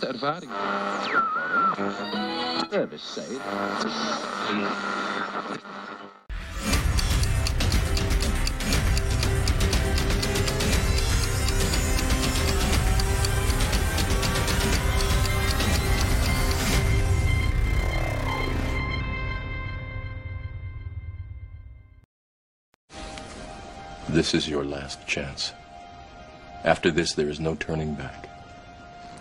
laatste ervaring. Service say. This is your last chance. After this, there is no turning back.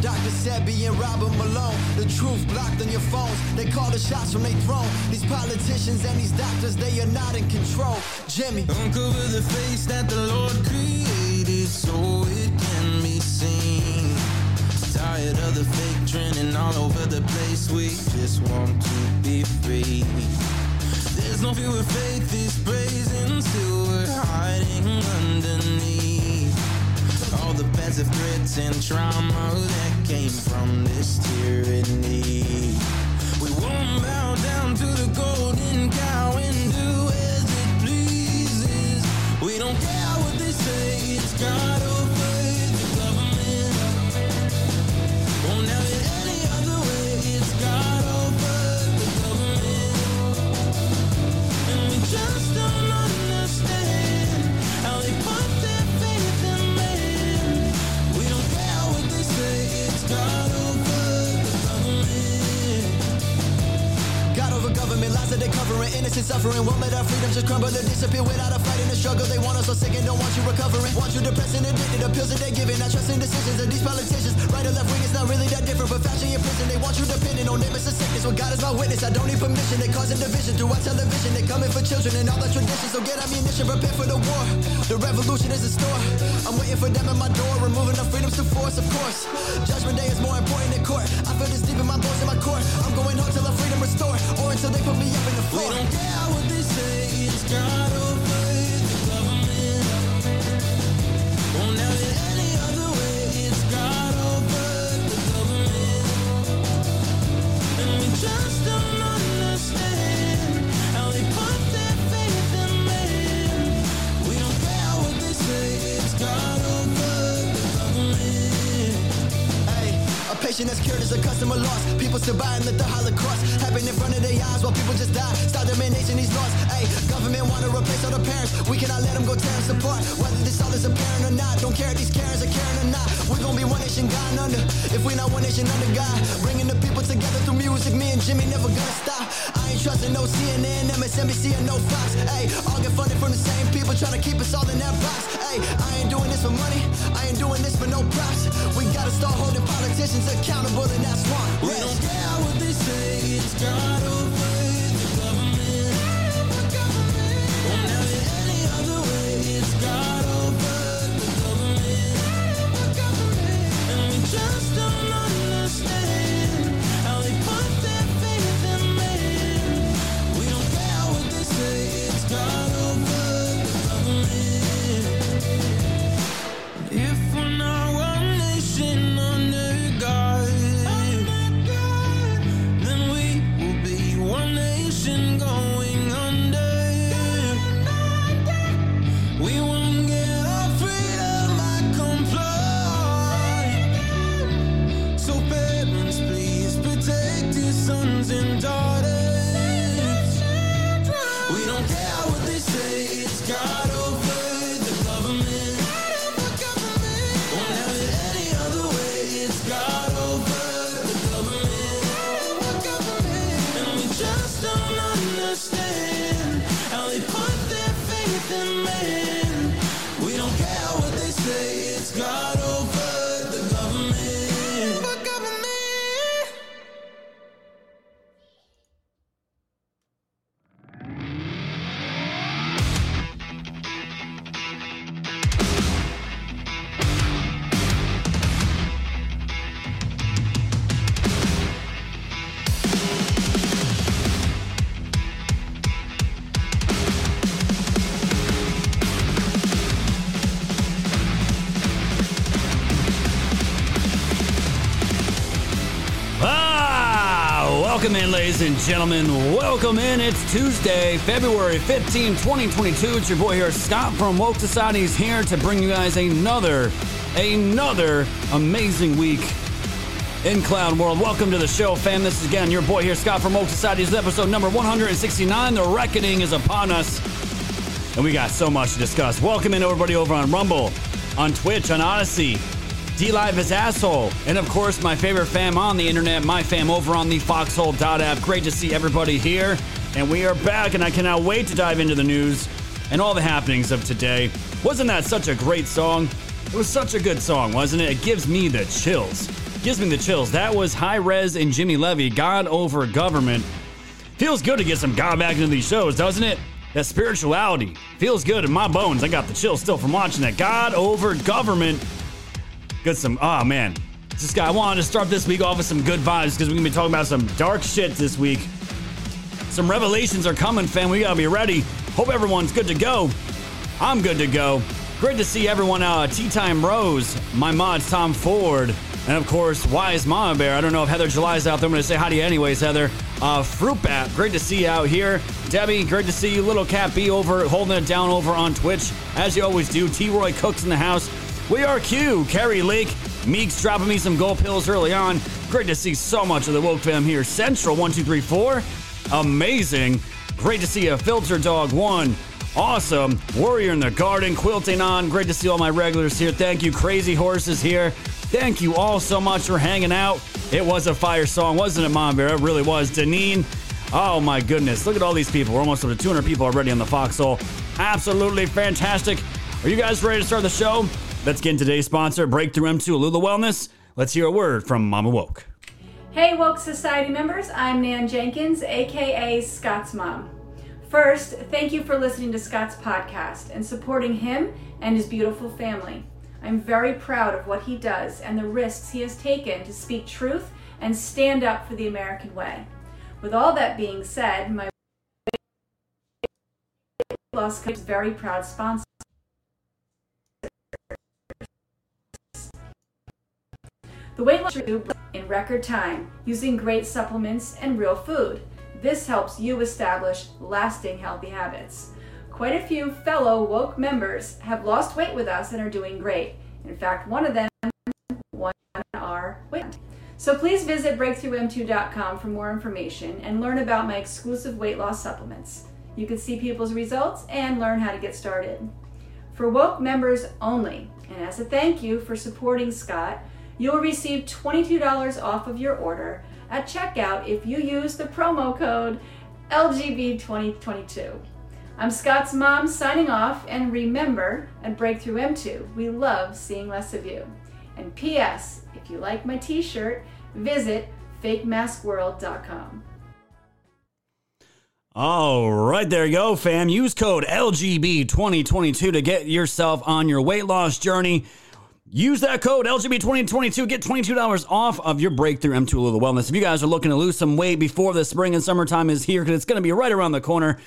Dr. Sebi and Robert Malone. The truth blocked on your phones. They call the shots from their throne. These politicians and these doctors, they are not in control. Jimmy. Uncover the face that the Lord created so it can be seen. Tired of the fake trending all over the place. We just want to be free. There's no fear with faith is praising, still we're hiding underneath the passive threats and trauma that came from this tyranny. We won't bow down to the golden cow and do as it pleases. We don't care what they say, it's God over government, lies that they covering, innocent suffering. Won't let our freedom just crumble or disappear without a fight in the struggle. They want us so sick and don't want you recovering. Want you depressed and addicted, the pills that they're giving. Not trusting decisions of these politicians. Right or left wing, it's not really that different. But fashion in prison, they want you dependent on a sickness. Well, God is my witness. I don't need permission. They causing division through our television. They're coming for children and all the traditions. So get ammunition, prepare for the war. The revolution is in store. I'm waiting for them at my door, removing our freedoms to force, of course. Judgment day is more important than court. I feel this deep in my bones in my core. I'm going home till our freedom restored, or until they put me up in the We don't care what they say, it's God over patient that's cured is a customer loss. People still buy and let the Holocaust happen in front of their eyes while people just die. Stop domination, these laws. Hey, government wanna replace all the parents. We cannot let them go tear us apart. Whether this all is apparent or not, don't care if these Karens are caring or not. We're gonna be one nation, God under. If we not one nation under God, bringing the people together through music. Me and Jimmy never gonna stop. I ain't trusting no CNN, MSNBC, and no Fox. Hey, all get funded from the same people trying to keep us all in that box. Hey, I ain't doing this for money. I ain't doing this for no props. We gotta start holding politicians accountable, and that's one. We don't care what they say, it's God over God gentlemen. Welcome in. It's Tuesday, February 15, 2022. It's your boy here, Scott from Woke Society is here to bring you guys another, another amazing week in Clown World. Welcome to the show, fam. This is again your boy here, Scott from Woke Society. This is episode number 169. The reckoning is upon us. And we got so much to discuss. Welcome in everybody over on Rumble, on Twitch, on Odysee, DLive is asshole. And of course, my favorite fam on the internet, my fam over on the Foxhole app. Great to see everybody here. And we are back, and I cannot wait to dive into the news and all the happenings of today. Wasn't that such a great song? It was such a good song, wasn't it? It gives me the chills. Gives me the chills. That was Hi-Rez and Jimmy Levy, God Over Government. Feels good to get some God back into these shows, doesn't it? That spirituality feels good in my bones. I got the chills still from watching that. God Over Government Get some, oh man. This guy, I wanted to start this week off with some good vibes because we're going to be talking about some dark shit this week. Some revelations are coming, fam. We got to be ready. Hope everyone's good to go. I'm good to go. Great to see everyone out. Tea Time Rose, my mods, Tom Ford, and of course, Wise Mama Bear. I don't know if Heather July's out there. I'm going to say hi to you anyways, Heather. Uh, Fruit Bat, great to see you out here. Debbie, great to see you. Little Cat B over, holding it down over on Twitch, as you always do. T Roy Cooks in the house. We are Q, Carrie Lake, Meeks dropping me some gold pills early on. Great to see so much of the woke fam here. Central 1234, amazing. Great to see a Filter Dog 1. Awesome. Warrior in the Garden, quilting on. Great to see all my regulars here. Thank you, Crazy Horses here. Thank you all so much for hanging out. It was a fire song, wasn't it, Mom Bear? It really was. Deneen. Oh my goodness. Look at all these people. We're almost over 200 people already on the Foxhole. Absolutely fantastic. Are you guys ready to start the show? Let's get into today's sponsor, Breakthrough M2 Alula Wellness. Let's hear a word from Mama Woke. Hey, Woke Society members, I'm Nan Jenkins, aka Scott's mom. First, thank you for listening to Scott's podcast and supporting him and his beautiful family. I'm very proud of what he does and the risks he has taken to speak truth and stand up for the American way. With all that being said, my loss is very proud sponsor. The weight loss in record time using great supplements and real food. This helps you establish lasting healthy habits. Quite a few fellow woke members have lost weight with us and are doing great. In fact, one of them won our weight. So please visit breakthroughm2.com for more information and learn about my exclusive weight loss supplements. You can see people's results and learn how to get started. For woke members only, and as a thank you for supporting Scott, You'll receive $22 off of your order at checkout if you use the promo code LGB2022. I'm Scott's mom signing off, and remember at Breakthrough M2, we love seeing less of you. And P.S. If you like my t shirt, visit fakemaskworld.com. All right, there you go, fam. Use code LGB2022 to get yourself on your weight loss journey. Use that code LGB2022. Get $22 off of your breakthrough M2 Alula Wellness. If you guys are looking to lose some weight before the spring and summertime is here, because it's going to be right around the corner,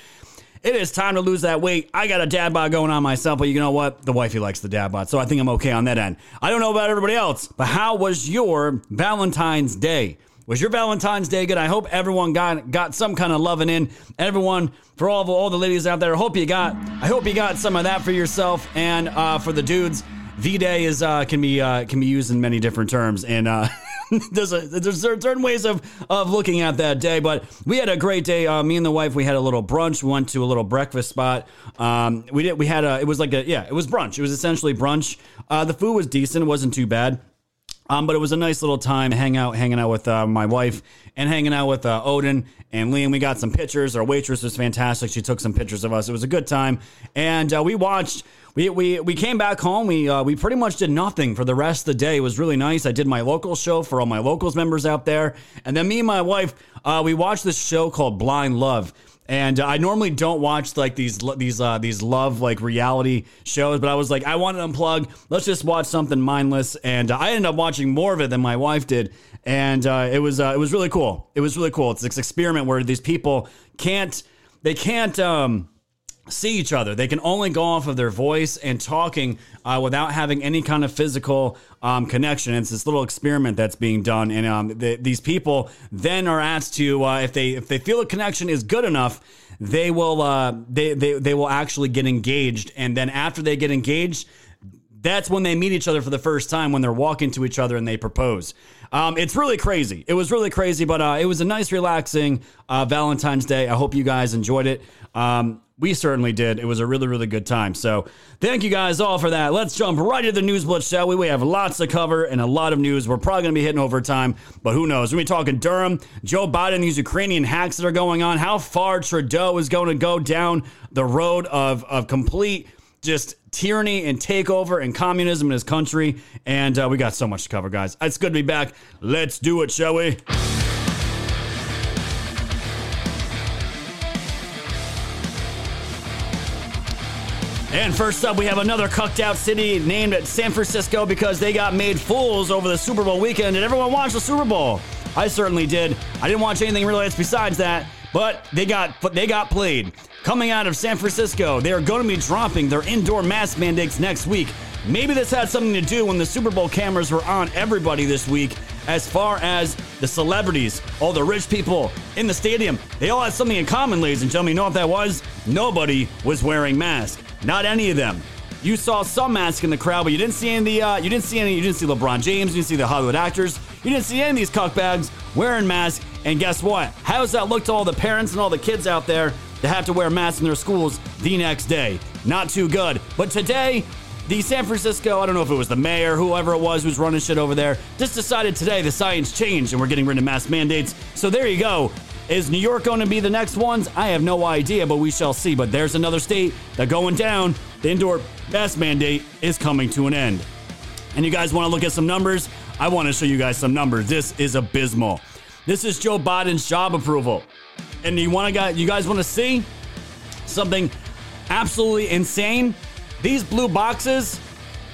it is time to lose that weight. I got a dad bod going on myself, but you know what? The wifey likes the dad bod, so I think I'm okay on that end. I don't know about everybody else, but how was your Valentine's Day? Was your Valentine's Day good? I hope everyone got got some kind of loving in. Everyone, for all the, all the ladies out there, I hope you got I hope you got some of that for yourself and uh, for the dudes. V Day is uh, can be uh, can be used in many different terms, and uh, there's a, there's certain ways of of looking at that day. But we had a great day. Uh, me and the wife we had a little brunch. We went to a little breakfast spot. Um, we did we had a it was like a yeah it was brunch. It was essentially brunch. Uh, the food was decent. It wasn't too bad. Um, but it was a nice little time hang out, hanging out with uh, my wife and hanging out with uh, Odin and Liam. We got some pictures. Our waitress was fantastic. She took some pictures of us. It was a good time, and uh, we watched we, we, we came back home. We, uh, we pretty much did nothing for the rest of the day. It was really nice. I did my local show for all my locals members out there. And then me and my wife, uh, we watched this show called Blind Love. And I normally don't watch like these these uh, these love like reality shows, but I was like, I want to unplug. Let's just watch something mindless, and uh, I ended up watching more of it than my wife did, and uh, it was uh, it was really cool. It was really cool. It's this experiment where these people can't they can't um, see each other. They can only go off of their voice and talking uh, without having any kind of physical um, connection. It's this little experiment that's being done, and um, the, these people then are asked to, uh, if they if they feel a connection is good enough, they will uh, they, they they will actually get engaged, and then after they get engaged. That's when they meet each other for the first time when they're walking to each other and they propose. Um, it's really crazy. It was really crazy, but uh, it was a nice, relaxing uh, Valentine's Day. I hope you guys enjoyed it. Um, we certainly did. It was a really, really good time. So thank you guys all for that. Let's jump right into the news blitz, shall we? We have lots to cover and a lot of news. We're probably going to be hitting overtime, but who knows? We're talking Durham, Joe Biden, these Ukrainian hacks that are going on, how far Trudeau is going to go down the road of, of complete just tyranny and takeover and communism in his country. And uh, we got so much to cover, guys. It's good to be back. Let's do it, shall we? And first up, we have another cucked out city named San Francisco because they got made fools over the Super Bowl weekend. Did everyone watch the Super Bowl? I certainly did. I didn't watch anything really else besides that, but they got they got played. Coming out of San Francisco, they are going to be dropping their indoor mask mandates next week. Maybe this had something to do when the Super Bowl cameras were on everybody this week, as far as the celebrities, all the rich people in the stadium. They all had something in common, ladies and gentlemen. You know what that was? Nobody was wearing masks. Not any of them. You saw some masks in the crowd, but you didn't see any. The, uh, you didn't see any. You didn't see LeBron James. You didn't see the Hollywood actors. You didn't see any of these cuckbags wearing masks. And guess what? How does that look to all the parents and all the kids out there that have to wear masks in their schools the next day? Not too good. But today, the San Francisco, I don't know if it was the mayor, whoever it was who's running shit over there, just decided today the science changed and we're getting rid of mask mandates. So there you go. Is New York going to be the next ones? I have no idea, but we shall see. But there's another state that going down. The indoor mask mandate is coming to an end. And you guys want to look at some numbers? I want to show you guys some numbers. This is abysmal. This is Joe Biden's job approval. And you want to you guys want to see something absolutely insane? These blue boxes,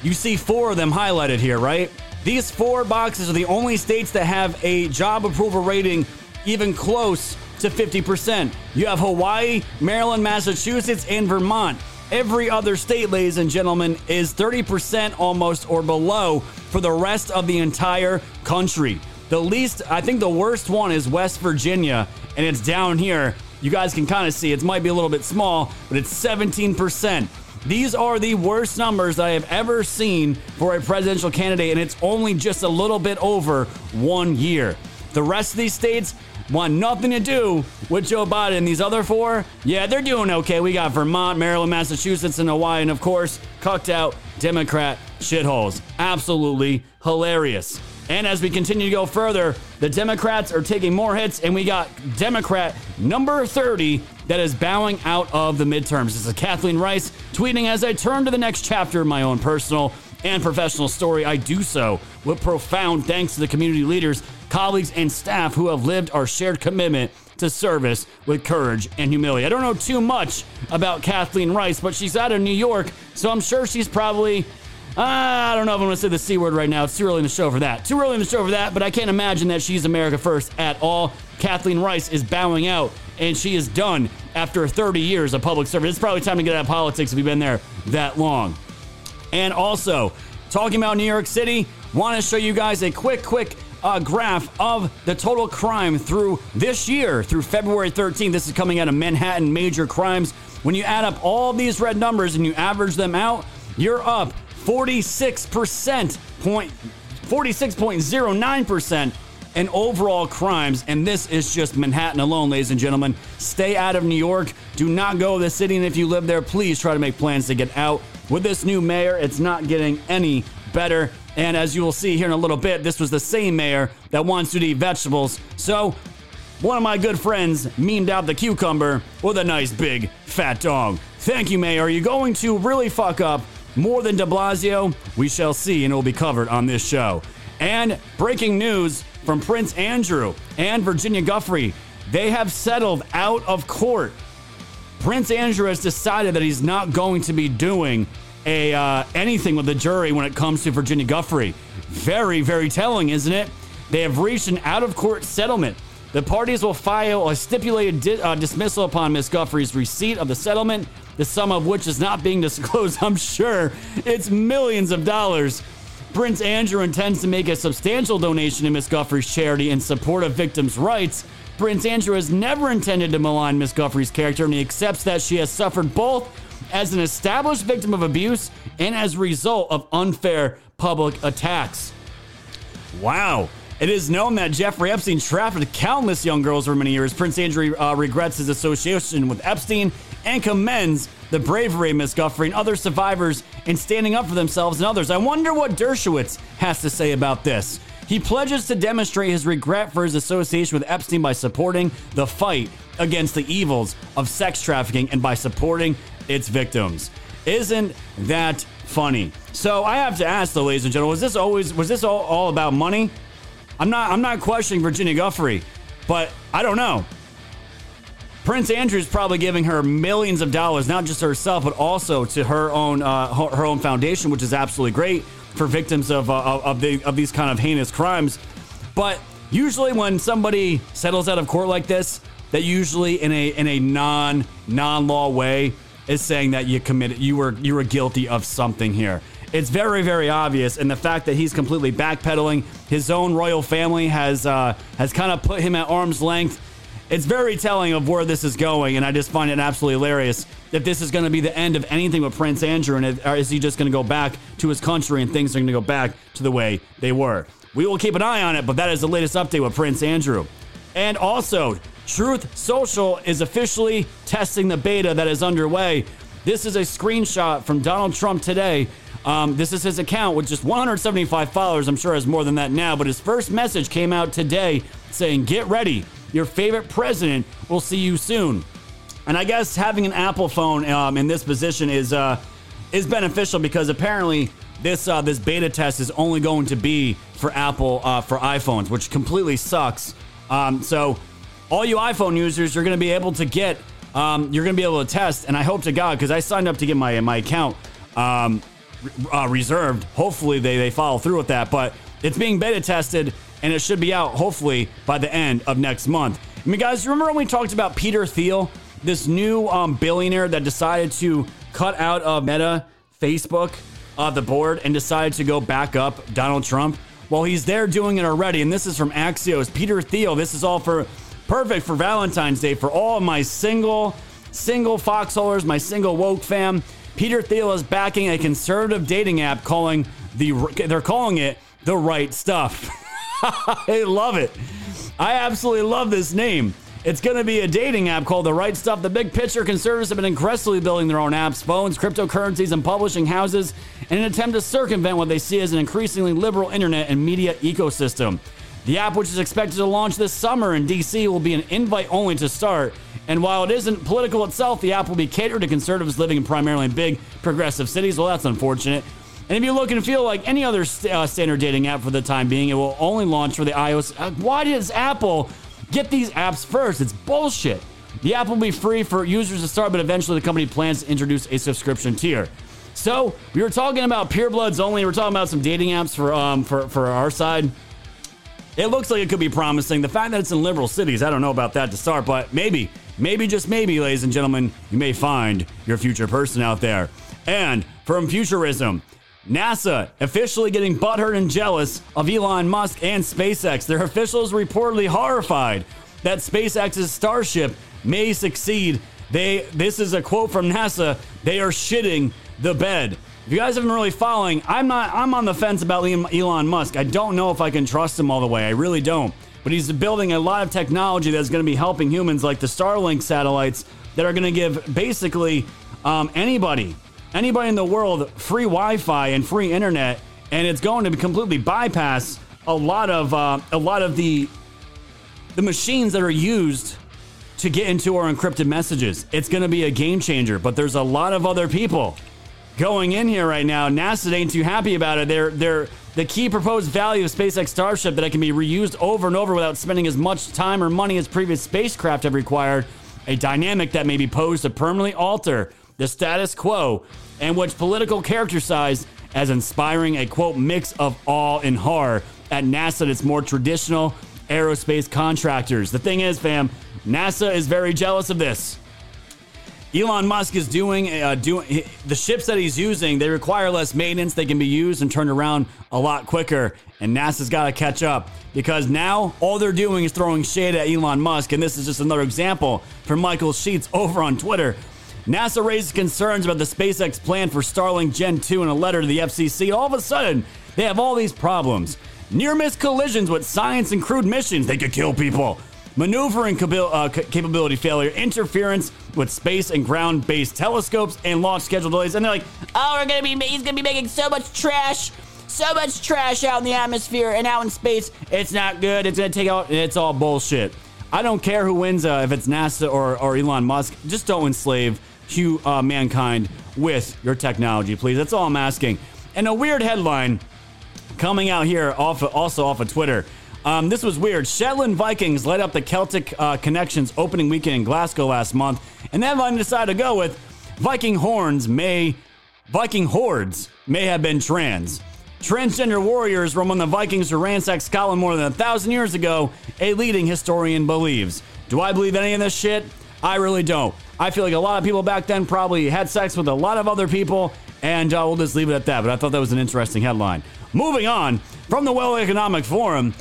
you see four of them highlighted here, right? These four boxes are the only states that have a job approval rating even close to 50%. You have Hawaii, Maryland, Massachusetts, and Vermont. Every other state, ladies and gentlemen, is 30% almost or below for the rest of the entire country. The least, I think the worst one is West Virginia, and it's down here. You guys can kind of see it might be a little bit small, but it's 17%. These are the worst numbers I have ever seen for a presidential candidate, and it's only just a little bit over one year. The rest of these states, want nothing to do with Joe Biden. These other four, yeah, they're doing okay. We got Vermont, Maryland, Massachusetts, and Hawaii, and of course, cucked out Democrat shitholes. Absolutely hilarious. And as we continue to go further, the Democrats are taking more hits, and we got Democrat number 30 that is bowing out of the midterms. This is Kathleen Rice tweeting as I turn to the next chapter of my own personal and professional story. I do so with profound thanks to the community leaders colleagues, and staff who have lived our shared commitment to service with courage and humility. I don't know too much about Kathleen Rice, but she's out of New York, so I'm sure she's probably. Uh, I don't know if I'm going to say the C word right now. It's too early in the show for that. Too early in the show for that, but I can't imagine that she's America first at all. Kathleen Rice is bowing out, and she is done after 30 years of public service. It's probably time to get out of politics if you've been there that long. And also, talking about New York City, want to show you guys a quick, quick uh, graph of the total crime through this year, through February 13th. This is coming out of Manhattan Major Crimes. When you add up all these red numbers and you average them out, you're up 46%, point, 46.09% in overall crimes. And this is just Manhattan alone, ladies and gentlemen. Stay out of New York. Do not go to the city. And if you live there, please try to make plans to get out. With this new mayor, it's not getting any better. And as you will see here in a little bit, this was the same mayor that wants to eat vegetables. So, one of my good friends memed out the cucumber with a nice big fat dog. Thank you, Mayor. Are you going to really fuck up more than de Blasio? We shall see, and it will be covered on this show. And breaking news from Prince Andrew and Virginia Giuffre they have settled out of court. Prince Andrew has decided that he's not going to be doing a uh, anything with the jury when it comes to Virginia Giuffre. Very, very telling, isn't it? They have reached an out of court settlement. The parties will file a stipulated di- uh, dismissal upon Miss Giuffre's receipt of the settlement, the sum of which is not being disclosed. I'm sure it's millions of dollars. Prince Andrew intends to make a substantial donation to Miss Giuffre's charity in support of victims' rights. Prince Andrew has never intended to malign Miss Giuffre's character, and he accepts that she has suffered both as an established victim of abuse and as a result of unfair public attacks. Wow. It is known that Jeffrey Epstein trafficked countless young girls for many years. Prince Andrew uh, regrets his association with Epstein and commends the bravery of Miss Giuffre and other survivors in standing up for themselves and others. I wonder what Dershowitz has to say about this. He pledges to demonstrate his regret for his association with Epstein by supporting the fight against the evils of sex trafficking and by supporting its victims. Isn't that funny? So I have to ask, though, ladies and gentlemen, was this always was this all, all about money? I'm not I'm not questioning Virginia Giuffre, but I don't know. Prince Andrew's probably giving her millions of dollars, not just herself, but also to her own uh, her own foundation, which is absolutely great for victims of uh, of, the, of these kind of heinous crimes. But usually, when somebody settles out of court like this, that usually in a in a non non law way is saying that you committed you were you were guilty of something here. It's very very obvious, and the fact that he's completely backpedaling, his own royal family has uh, has kind of put him at arm's length. It's very telling of where this is going, and I just find it absolutely hilarious that this is going to be the end of anything with Prince Andrew, and is he just going to go back to his country and things are going to go back to the way they were? We will keep an eye on it, but that is the latest update with Prince Andrew. And also, Truth Social is officially testing the beta that is underway. This is a screenshot from Donald Trump today. Um, this is his account with just 175 followers. I'm sure has more than that now, but his first message came out today saying, Get ready. Your favorite president will see you soon. And I guess having an Apple phone um, in this position is uh, is beneficial because apparently this uh, this beta test is only going to be for Apple uh, for iPhones, which completely sucks. Um, so all you iPhone users, you're going to be able to get um, you're going to be able to test. And I hope to God because I signed up to get my my account um, uh, reserved. Hopefully they they follow through with that, but it's being beta tested and it should be out hopefully by the end of next month. I mean, guys, remember when we talked about Peter Thiel, this new um, billionaire that decided to cut out of Meta, Facebook, uh, the board, and decided to go back up Donald Trump? Well, he's there doing it already, and this is from Axios. Peter Thiel, this is all for perfect for Valentine's Day for all my single, single foxholers, my single woke fam. Peter Thiel is backing a conservative dating app calling the they're calling it the right stuff. I love it. I absolutely love this name. It's going to be a dating app called The Right Stuff. The big picture conservatives have been aggressively building their own apps, phones, cryptocurrencies, and publishing houses in an attempt to circumvent what they see as an increasingly liberal internet and media ecosystem. The app, which is expected to launch this summer in DC, will be an invite only to start. And while it isn't political itself, the app will be catered to conservatives living primarily in big progressive cities. Well, that's unfortunate. And if you look and feel like any other st- uh, standard dating app for the time being, it will only launch for the iOS. Uh, why does Apple get these apps first? It's bullshit. The app will be free for users to start, but eventually the company plans to introduce a subscription tier. So we were talking about pure bloods only. We're talking about some dating apps for um for for our side. It looks like it could be promising. The fact that it's in liberal cities, I don't know about that to start, but maybe, maybe just maybe, ladies and gentlemen, you may find your future person out there. And from futurism, NASA officially getting butthurt and jealous of Elon Musk and SpaceX. Their officials reportedly horrified that SpaceX's Starship may succeed. They this is a quote from NASA. They are shitting the bed. If you guys haven't really following, I'm not I'm on the fence about Elon Musk. I don't know if I can trust him all the way. I really don't. But he's building a lot of technology that's going to be helping humans like the Starlink satellites that are going to give basically um, anybody anybody in the world free Wi-Fi and free internet, and it's going to completely bypass a lot of uh, a lot of the the machines that are used to get into our encrypted messages. It's going to be a game changer, but there's a lot of other people going in here right now. NASA ain't too happy about it. They're they're the key proposed value of SpaceX Starship that it can be reused over and over without spending as much time or money as previous spacecraft have required. A dynamic that may be posed to permanently alter the status quo and which Politico characterized as inspiring a quote mix of awe and horror. At NASA, its more traditional aerospace contractors. The thing is, fam, NASA is very jealous of this. Elon Musk is doing uh, doing the ships that he's using. They require less maintenance. They can be used and turned around a lot quicker. And NASA's got to catch up because now all they're doing is throwing shade at Elon Musk. And this is just another example from Michael Sheetz over on Twitter. NASA raises concerns about the SpaceX plan for Starlink Gen 2 in a letter to the FCC. All of a sudden, they have all these problems. Near miss collisions with science and crewed missions. They could kill people maneuvering uh, capability failure, interference with space and ground based telescopes, and launch schedule delays. And they're like, oh, we're gonna be, he's gonna be making so much trash, so much trash out in the atmosphere and out in space. It's not good. It's gonna take out, it's all bullshit. I don't care who wins, uh, if it's NASA or, or Elon Musk. Just don't enslave hu- uh, mankind with your technology, please. That's all I'm asking. And a weird headline coming out here off also off of Twitter. Um, this was weird. Shetland Vikings led up the Celtic uh, Connections opening weekend in Glasgow last month, and that line decided to go with Viking horns may Viking hordes may have been trans. Transgender warriors were among the Vikings who ransacked Scotland more than a thousand years ago, a leading historian believes. Do I believe any of this shit? I really don't. I feel like a lot of people back then probably had sex with a lot of other people, and uh, we'll just leave it at that. But I thought that was an interesting headline. Moving on, from the World Economic Forum,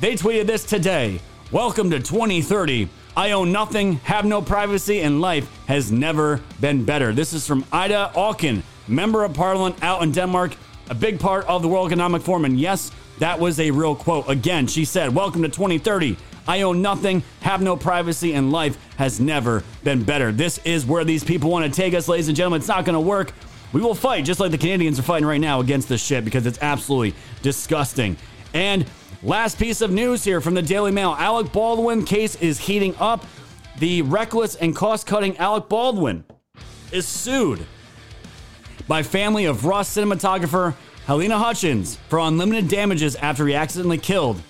they tweeted this today Welcome to 2030. I own nothing, have no privacy, and life has never been better. This is from Ida Auken, member of parliament out in Denmark, a big part of the World Economic Forum. And yes, that was a real quote. Again, she said, Welcome to 2030. I own nothing, have no privacy, and life has never been better. This is where these people want to take us, ladies and gentlemen. It's not going to work. We will fight just like the Canadians are fighting right now against this shit because it's absolutely disgusting. And Last piece of news here from the Daily Mail Alec Baldwin case is heating up. The reckless and cost cutting Alec Baldwin is sued by family of Rust cinematographer Halyna Hutchins for unlimited damages after he accidentally killed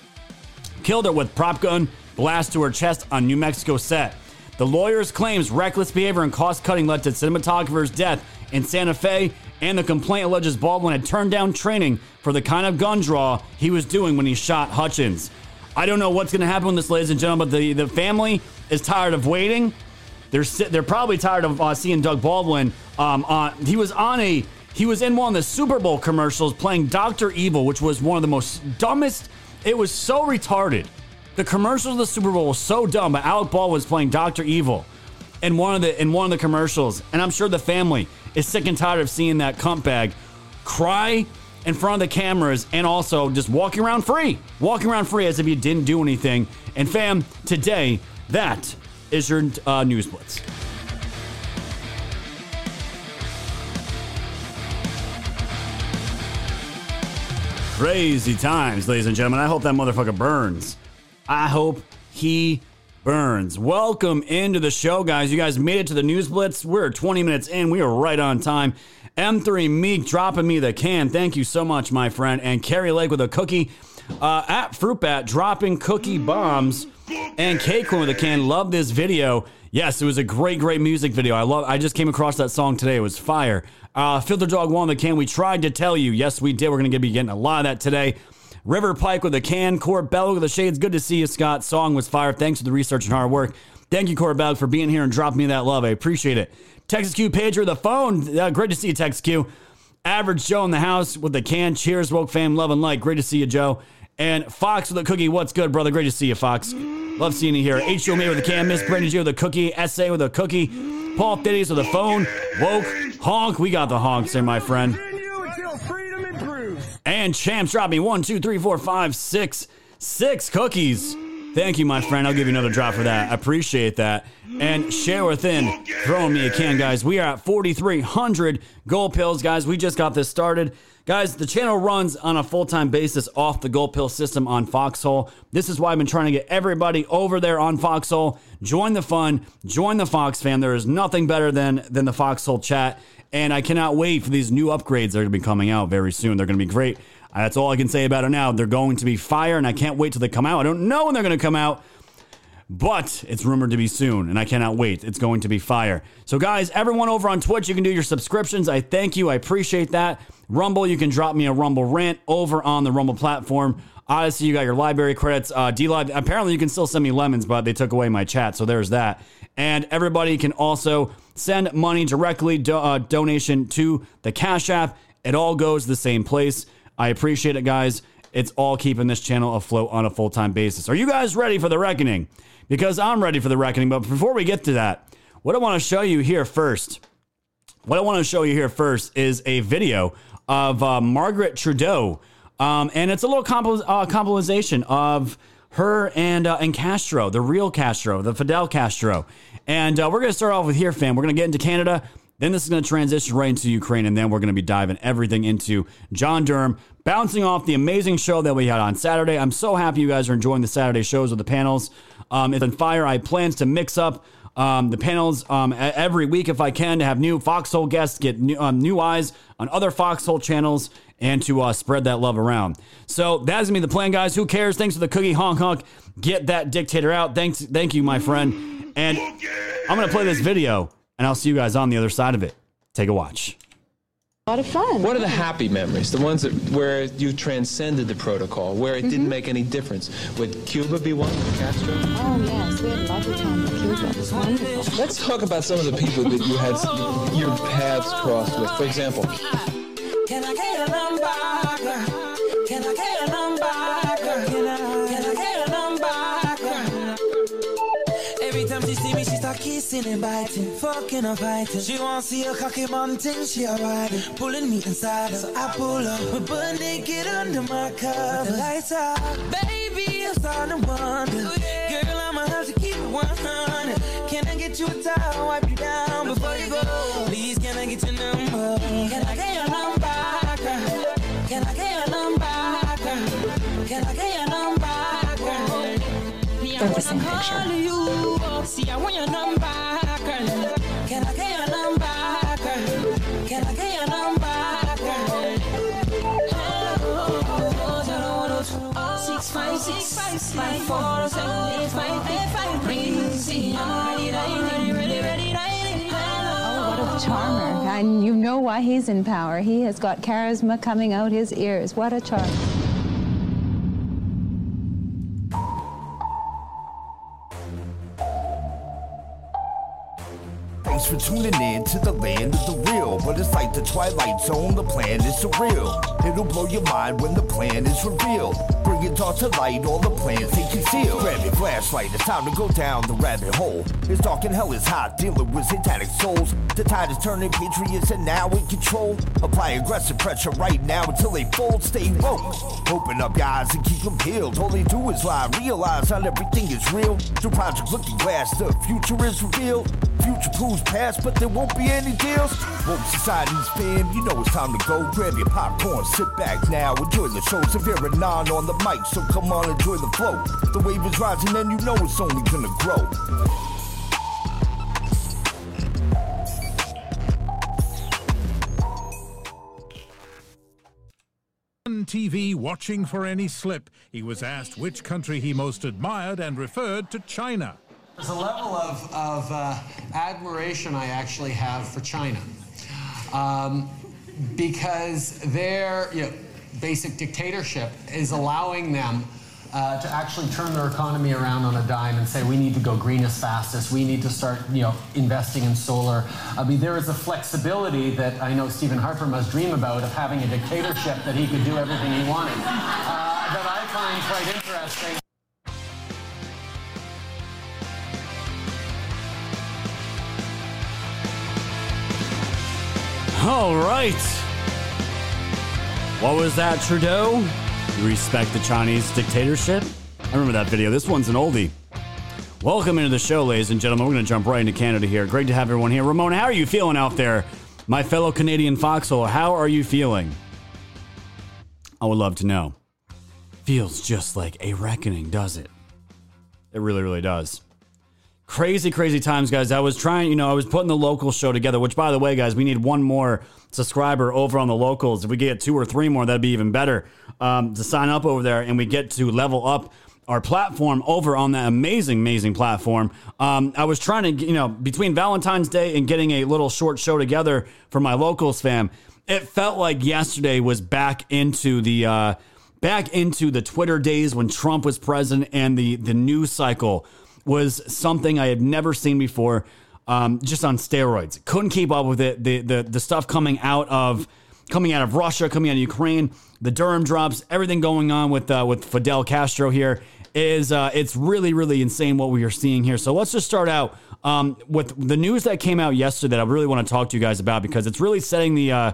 killed her with prop gun blast to her chest on New Mexico set. The lawyers claims reckless behavior and cost cutting led to cinematographer's death in Santa Fe and the complaint alleges Baldwin had turned down training for the kind of gun draw he was doing when he shot Hutchins. I don't know what's going to happen with this, ladies and gentlemen, but the, the family is tired of waiting. They're they're probably tired of uh, seeing Doug Baldwin. Um, on he was on a he was in one of the Super Bowl commercials playing Doctor Evil, which was one of the most dumbest. It was so retarded. The commercials of the Super Bowl was so dumb, but Alec Baldwin was playing Doctor Evil in one of the in one of the commercials, and I'm sure the family is sick and tired of seeing that cunt bag cry in front of the cameras and also just walking around free, walking around free as if you didn't do anything. And fam, today that is your uh, news blitz. Crazy times, ladies and gentlemen. I hope that motherfucker burns. I hope he Burns. Welcome into the show, guys. You guys made it to the News Blitz. We're 20 minutes in. We are right on time. M3 Meek dropping me the can. Thank you so much, my friend. And Carrie Lake with a cookie. Uh, at Fruit Bat dropping cookie bombs and Cakecorn with a can. Love this video. Yes, it was a great, great music video. I love. I just came across that song today. It was fire. Uh, Filter Dog one the can. We tried to tell you. Yes, we did. We're to be getting a lot of that today. River Pike with a can. Court Bell with the shades. Good to see you, Scott. Song was fire. Thanks for the research and hard work. Thank you, Court Bell, for being here and dropping me that love. I appreciate it. Texas Q Pager, the phone. Uh, great to see you, Texas Q. Average Joe in the house with the can. Cheers, woke fam, love and light. Great to see you, Joe. And Fox with a cookie. What's good, brother? Great to see you, Fox. Love seeing you here. H.O. May with a can. Miss Brandon G with a cookie. SA with a cookie. Paul Thitties with a phone. Woke. Honk. We got the honks there, my friend. And Champs dropped me one, two, three, four, five, six, six cookies. Thank you, my friend. I'll give you another drop for that. I appreciate that. And share within throwing me a can, guys. We are at 4,300 gold pills, guys. We just got this started. Guys, the channel runs on a full time basis off the gold pill system on Foxhole. This is why I've been trying to get everybody over there on Foxhole. Join the fun, join the Fox fam. There is nothing better than, than the Foxhole chat. And I cannot wait for these new upgrades that are going to be coming out very soon. They're going to be great. That's all I can say about it now. They're going to be fire, and I can't wait till they come out. I don't know when they're going to come out, but it's rumored to be soon, and I cannot wait. It's going to be fire. So, guys, everyone over on Twitch, you can do your subscriptions. I thank you. I appreciate that. Rumble, you can drop me a Rumble rant over on the Rumble platform. Odysee, you got your library credits. Uh, DLive, apparently you can still send me lemons, but they took away my chat, so there's that. And everybody can also send money directly, do, uh, donation to the Cash App. It all goes the same place. I appreciate it, guys. It's all keeping this channel afloat on a full time basis. Are you guys ready for the reckoning? Because I'm ready for the reckoning. But before we get to that, what I want to show you here first, what I want to show you here first is a video of uh, Margaret Trudeau. Um, and it's a little compil- uh, compilation of her and uh, and Castro, the real Castro, the Fidel Castro. And uh, we're going to start off with here, fam. We're going to get into Canada. Then this is going to transition right into Ukraine, and then we're going to be diving everything into John Durham, bouncing off the amazing show that we had on Saturday. I'm so happy you guys are enjoying the Saturday shows with the panels. Um, it's on fire. I plans to mix up um, the panels um, every week if I can to have new Foxhole guests get new, um, new eyes on other Foxhole channels and to uh, spread that love around. So that's gonna be the plan, guys. Who cares? Thanks for the cookie honk honk. Get that dictator out. Thanks, thank you, my friend. And I'm gonna play this video, and I'll see you guys on the other side of it. Take a watch. A lot of fun. What are the happy memories? The ones that, where you transcended the protocol, where it Mm-hmm. didn't make any difference? Would Cuba be one with Castro? Oh yes, we had a lovely time in Cuba. It was wonderful. Let's talk about some of the people that you had your paths crossed with. For example, Can I get a number? Can I get a number? Can I, get a number? Every time she see me, she start kissing and biting, fucking and fighting. She want to see a cocky mountain, she a riding, pulling me inside. So I pull up, we butt naked under my cover. The lights out, baby, I'm starting to wonder. Girl, I'ma have to keep it 100. Can I get you a towel, wipe you down before you go? Please, can I get your number? Can I get your number? They're the picture. Oh, what a charmer. And you know why he's in power. He has got charisma coming out his ears. What a charmer. Thanks for tuning in to the land of the real. But it's like the Twilight Zone, the plan is surreal. It'll blow your mind when the plan is revealed. Bring it all to light, all the plans they conceal. Grab your flashlight, it's time to go down the rabbit hole. It's dark and hell is hot, dealing with satanic souls. The tide is turning, patriots are now in control. Apply aggressive pressure right now until they fold. Stay woke. Open up eyes and keep them peeled. All they do is lie, realize not everything is real. Through Project Looking Glass, the future is revealed. Future proves past, but there won't be any deals. Woke society's fam, you know it's time to go. Grab your popcorn, sit back now, enjoy the show. Severe and non on the mic, so come on, enjoy the flow. The wave is rising, and you know it's only gonna grow. TV watching for any slip, he was asked which country he most admired and referred to China. There's a level of, of uh, admiration I actually have for China. Um, because their you know, basic dictatorship is allowing them uh, to actually turn their economy around on a dime and say we need to go green as fast as We need to start, you know, investing in solar. I mean, there is a flexibility that I know Stephen Harper must dream about of having a dictatorship that he could do everything he wanted. Uh, that I find quite interesting. All right. What was that, Trudeau? You respect the Chinese dictatorship? I remember that video. This one's an oldie. Welcome into the show, ladies and gentlemen. We're going to jump right into Canada here. Great to have everyone here. Ramona, how are you feeling out there? My fellow Canadian foxhole, how are you feeling? I would love to know. Feels just like a reckoning, does it? It really, really does. Crazy, crazy times, guys. I was trying, you know, I was putting the local show together, which, by the way, guys, we need one more subscriber over on the locals. If we get two or three more, that'd be even better um, to sign up over there and we get to level up our platform over on that amazing, amazing platform. Um, I was trying to, you know, between Valentine's Day and getting a little short show together for my locals fam, it felt like yesterday was back into the, uh, back into the Twitter days when Trump was president and the the news cycle was something I had never seen before. Um, just on steroids, couldn't keep up with it. The the the stuff coming out of coming out of Russia, coming out of Ukraine, the Durham drops, everything going on with uh, with Fidel Castro here is uh, it's really really insane what we are seeing here. So let's just start out um, with the news that came out yesterday. That I really want to talk to you guys about because it's really setting the uh,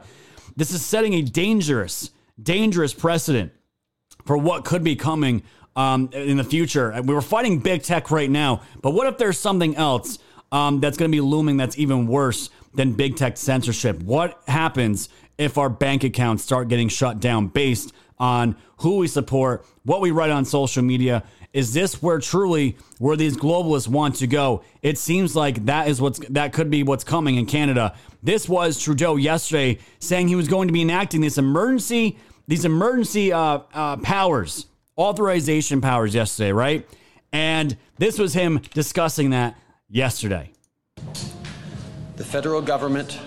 this is setting a dangerous dangerous precedent for what could be coming um, in the future. We were fighting big tech right now, but what if there's something else um, that's going to be looming that's even worse than big tech censorship? What happens if our bank accounts start getting shut down based on who we support, what we write on social media? Is this where truly where these globalists want to go? It seems like that is what's that could be what's coming in Canada. This was Trudeau yesterday saying he was going to be enacting this emergency these emergency uh, uh, powers, authorization powers yesterday, right? And this was him discussing that yesterday. The federal government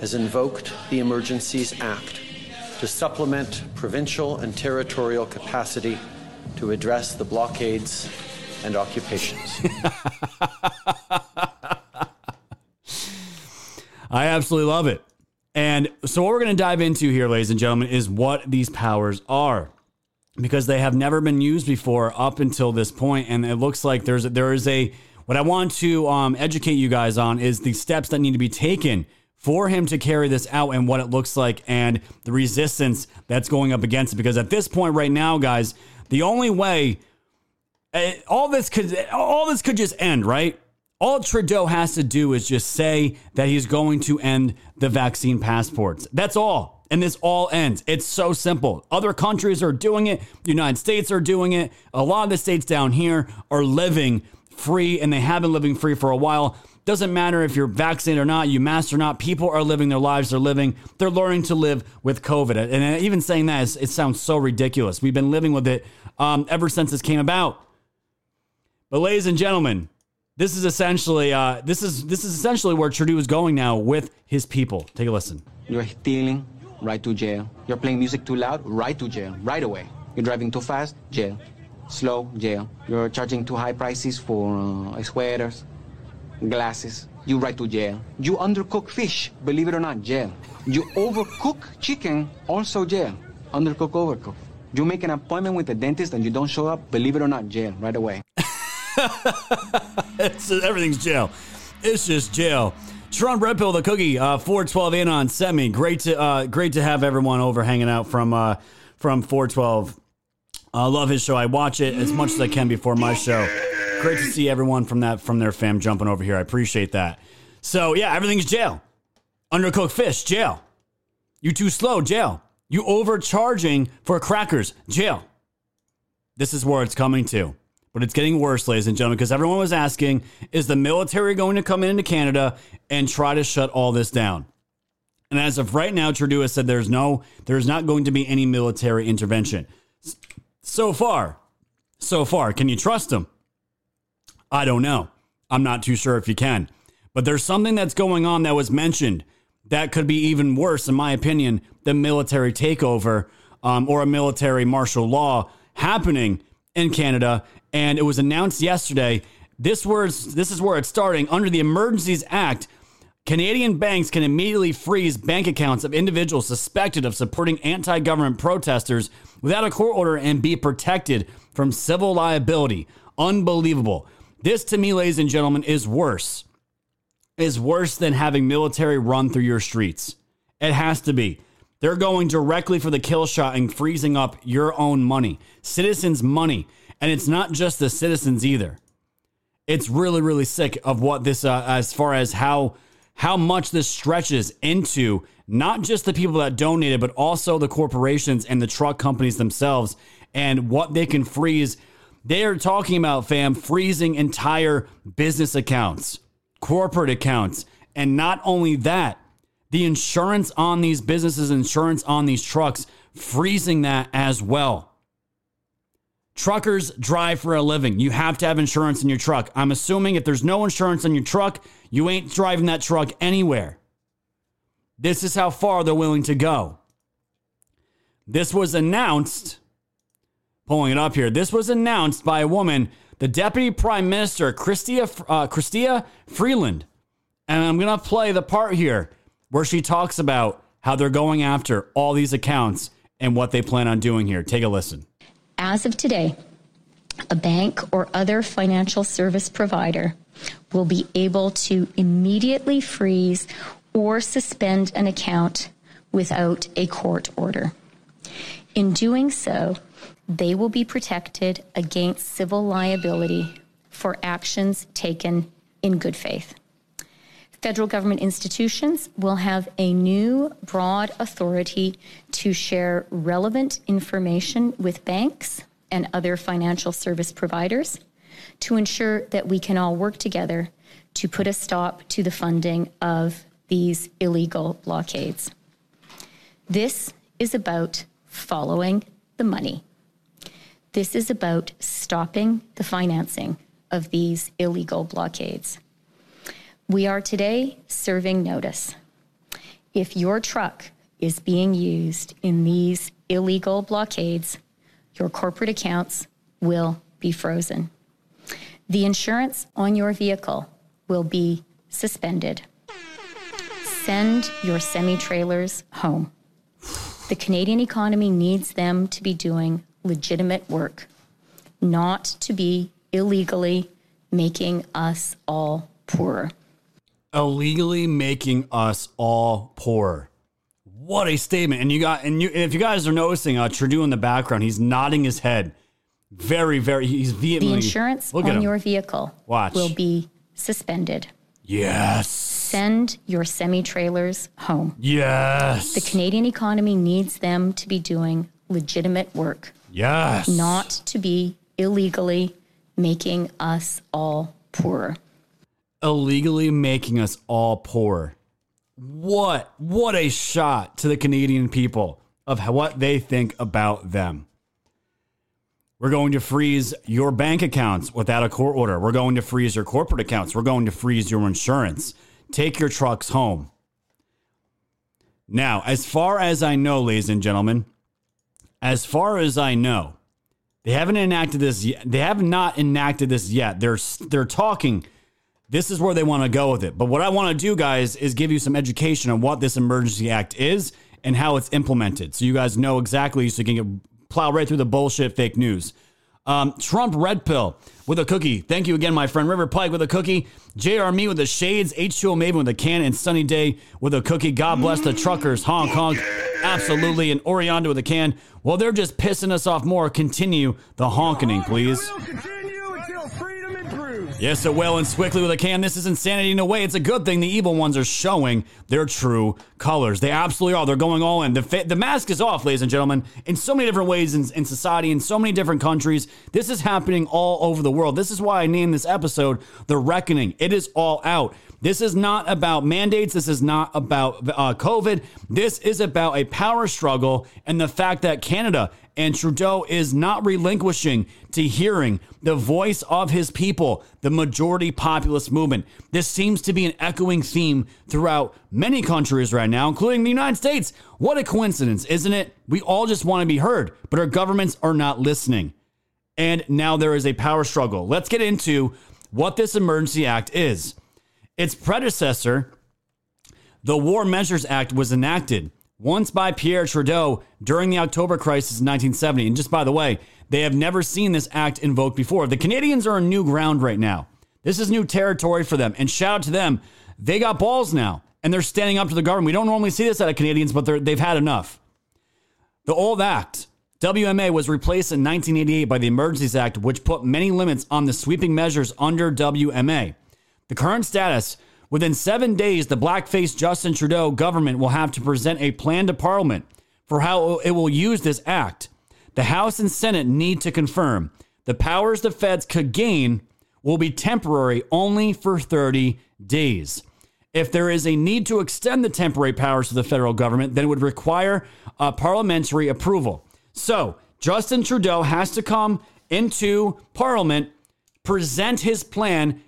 has invoked the Emergencies Act to supplement provincial and territorial capacity to address the blockades and occupations. I absolutely love it. And so, what we're going to dive into here, ladies and gentlemen, is what these powers are, because they have never been used before up until this point, and it looks like there's there is a what I want to um, educate you guys on is the steps that need to be taken for him to carry this out and what it looks like and the resistance that's going up against it. Because at this point right now, guys, the only way uh, all this could all this could just end, right? All Trudeau has to do is just say that he's going to end the vaccine passports. That's all. And this all ends. It's so simple. Other countries are doing it. The United States are doing it. A lot of the states down here are living free and they have been living free for a while. Doesn't matter if you're vaccinated or not, you masked or not, people are living their lives. They're living, they're learning to live with COVID. And even saying that, is, it sounds so ridiculous. We've been living with it um, ever since this came about. But, ladies and gentlemen, this is essentially uh, this is this is essentially where Trudeau is going now with his people. Take a listen. You're stealing, right to jail. You're playing music too loud, right to jail, right away. You're driving too fast, jail. Slow, jail. You're charging too high prices for uh, sweaters, glasses. You right to jail. You undercook fish, believe it or not, jail. You overcook chicken, also jail. Undercook, overcook. You make an appointment with the dentist and you don't show up, believe it or not, jail, right away. it's, everything's jail. It's just jail. Sharon Red Pill, the cookie, uh, 412 in on semi. Great to uh, great to have everyone over hanging out from uh, from 412. I love his show. I watch it as much as I can before my show. Great to see everyone from that from their fam jumping over here. I appreciate that. So yeah, everything's jail. Undercooked fish, jail. You too slow, jail. You overcharging for crackers, jail. This is where it's coming to. But it's getting worse, ladies and gentlemen, because everyone was asking is the military going to come into Canada and try to shut all this down? And as of right now, Trudeau has said there's no, there's not going to be any military intervention. So far, so far, can you trust him? I don't know. I'm not too sure if you can. But there's something that's going on that was mentioned that could be even worse, in my opinion, than military takeover um, or a military martial law happening in Canada and it was announced yesterday. This was this is where it's starting under the Emergencies Act. Canadian banks can immediately freeze bank accounts of individuals suspected of supporting anti government protesters without a court order and be protected from civil liability. Unbelievable. This, to me, ladies and gentlemen, is worse. Is worse than having military run through your streets. It has to be. They're going directly for the kill shot and freezing up your own money, citizens' money. And it's not just the citizens either. It's really, really sick of what this, uh, as far as how how much this stretches into not just the people that donated, but also the corporations and the truck companies themselves and what they can freeze. They are talking about, fam, freezing entire business accounts, corporate accounts. And not only that, the insurance on these businesses, insurance on these trucks, freezing that as well. Truckers drive for a living. You have to have insurance in your truck. I'm assuming if there's no insurance on your truck, you ain't driving that truck anywhere. This is how far they're willing to go. This was announced, pulling it up here, this was announced by a woman, the Deputy Prime Minister, Chrystia, uh, Chrystia Freeland. And I'm going to play the part here where she talks about how they're going after all these accounts and what they plan on doing here. Take a listen. As of today, a bank or other financial service provider will be able to immediately freeze or suspend an account without a court order. In doing so, they will be protected against civil liability for actions taken in good faith. Federal government institutions will have a new broad authority to share relevant information with banks and other financial service providers to ensure that we can all work together to put a stop to the funding of these illegal blockades. This is about following the money. This is about stopping the financing of these illegal blockades. We are today serving notice. If your truck is being used in these illegal blockades, your corporate accounts will be frozen. The insurance on your vehicle will be suspended. Send your semi trailers home. The Canadian economy needs them to be doing legitimate work, not to be illegally making us all poorer. Illegally making us all poorer. What a statement! And you got, and you, if you guys are noticing, uh, Trudeau in the background, he's nodding his head, very, very. He's vehemently. The insurance Look on your vehicle Watch. will be suspended. Yes. Send your semi trailers home. Yes. The Canadian economy needs them to be doing legitimate work, Yes. not to be illegally making us all poorer. Illegally making us all poor. What what a shot to the Canadian people of what they think about them. We're going to freeze your bank accounts without a court order. We're going to freeze your corporate accounts. We're going to freeze your insurance. Take your trucks home. Now, as far as I know, ladies and gentlemen, as far as I know, they haven't enacted this yet. They have not enacted this yet. They're they're talking this is where they want to go with it. But what I want to do, guys, is give you some education on what this Emergency Act is and how it's implemented. So you guys know exactly so you can plow right through the bullshit fake news. Um, Trump Red Pill with a cookie. Thank you again, my friend. River Pike with a cookie. JR Me with the shades. H2O Maven with a can. And Sunny Day with a cookie. God bless the truckers. Honk, honk. Absolutely. And Orianda with a can. Well, they're just pissing us off more. Continue the honking, please. Yes, it will. And Swickly with a can. This is insanity in a way. It's a good thing the evil ones are showing their true colors. They absolutely are. They're going all in. The, fa- the mask is off, ladies and gentlemen, in so many different ways in, in society, in so many different countries. This is happening all over the world. This is why I named this episode The Reckoning. It is all out. This is not about mandates. This is not about uh, COVID. This is about a power struggle and the fact that Canada and Trudeau is not relinquishing to hearing the voice of his people, the majority populist movement. This seems to be an echoing theme throughout many countries right now, including the United States. What a coincidence, isn't it? We all just want to be heard, but our governments are not listening. And now there is a power struggle. Let's get into what this Emergency Act is. Its predecessor, the War Measures Act, was enacted once by Pierre Trudeau during the October crisis in 1970. And just by the way, they have never seen this act invoked before. The Canadians are on new ground right now. This is new territory for them. And shout out to them. They got balls now and they're standing up to the government. We don't normally see this out of Canadians, but they've had enough. The old act, WMA, was replaced in 1988 by the Emergencies Act, which put many limits on the sweeping measures under WMA. The current status within seven days, the blackface Justin Trudeau government will have to present a plan to Parliament for how it will use this act. The House and Senate need to confirm the powers the feds could gain will be temporary only for 30 days. If there is a need to extend the temporary powers to the federal government, then it would require parliamentary approval. So, Justin Trudeau has to come into Parliament, present his plan,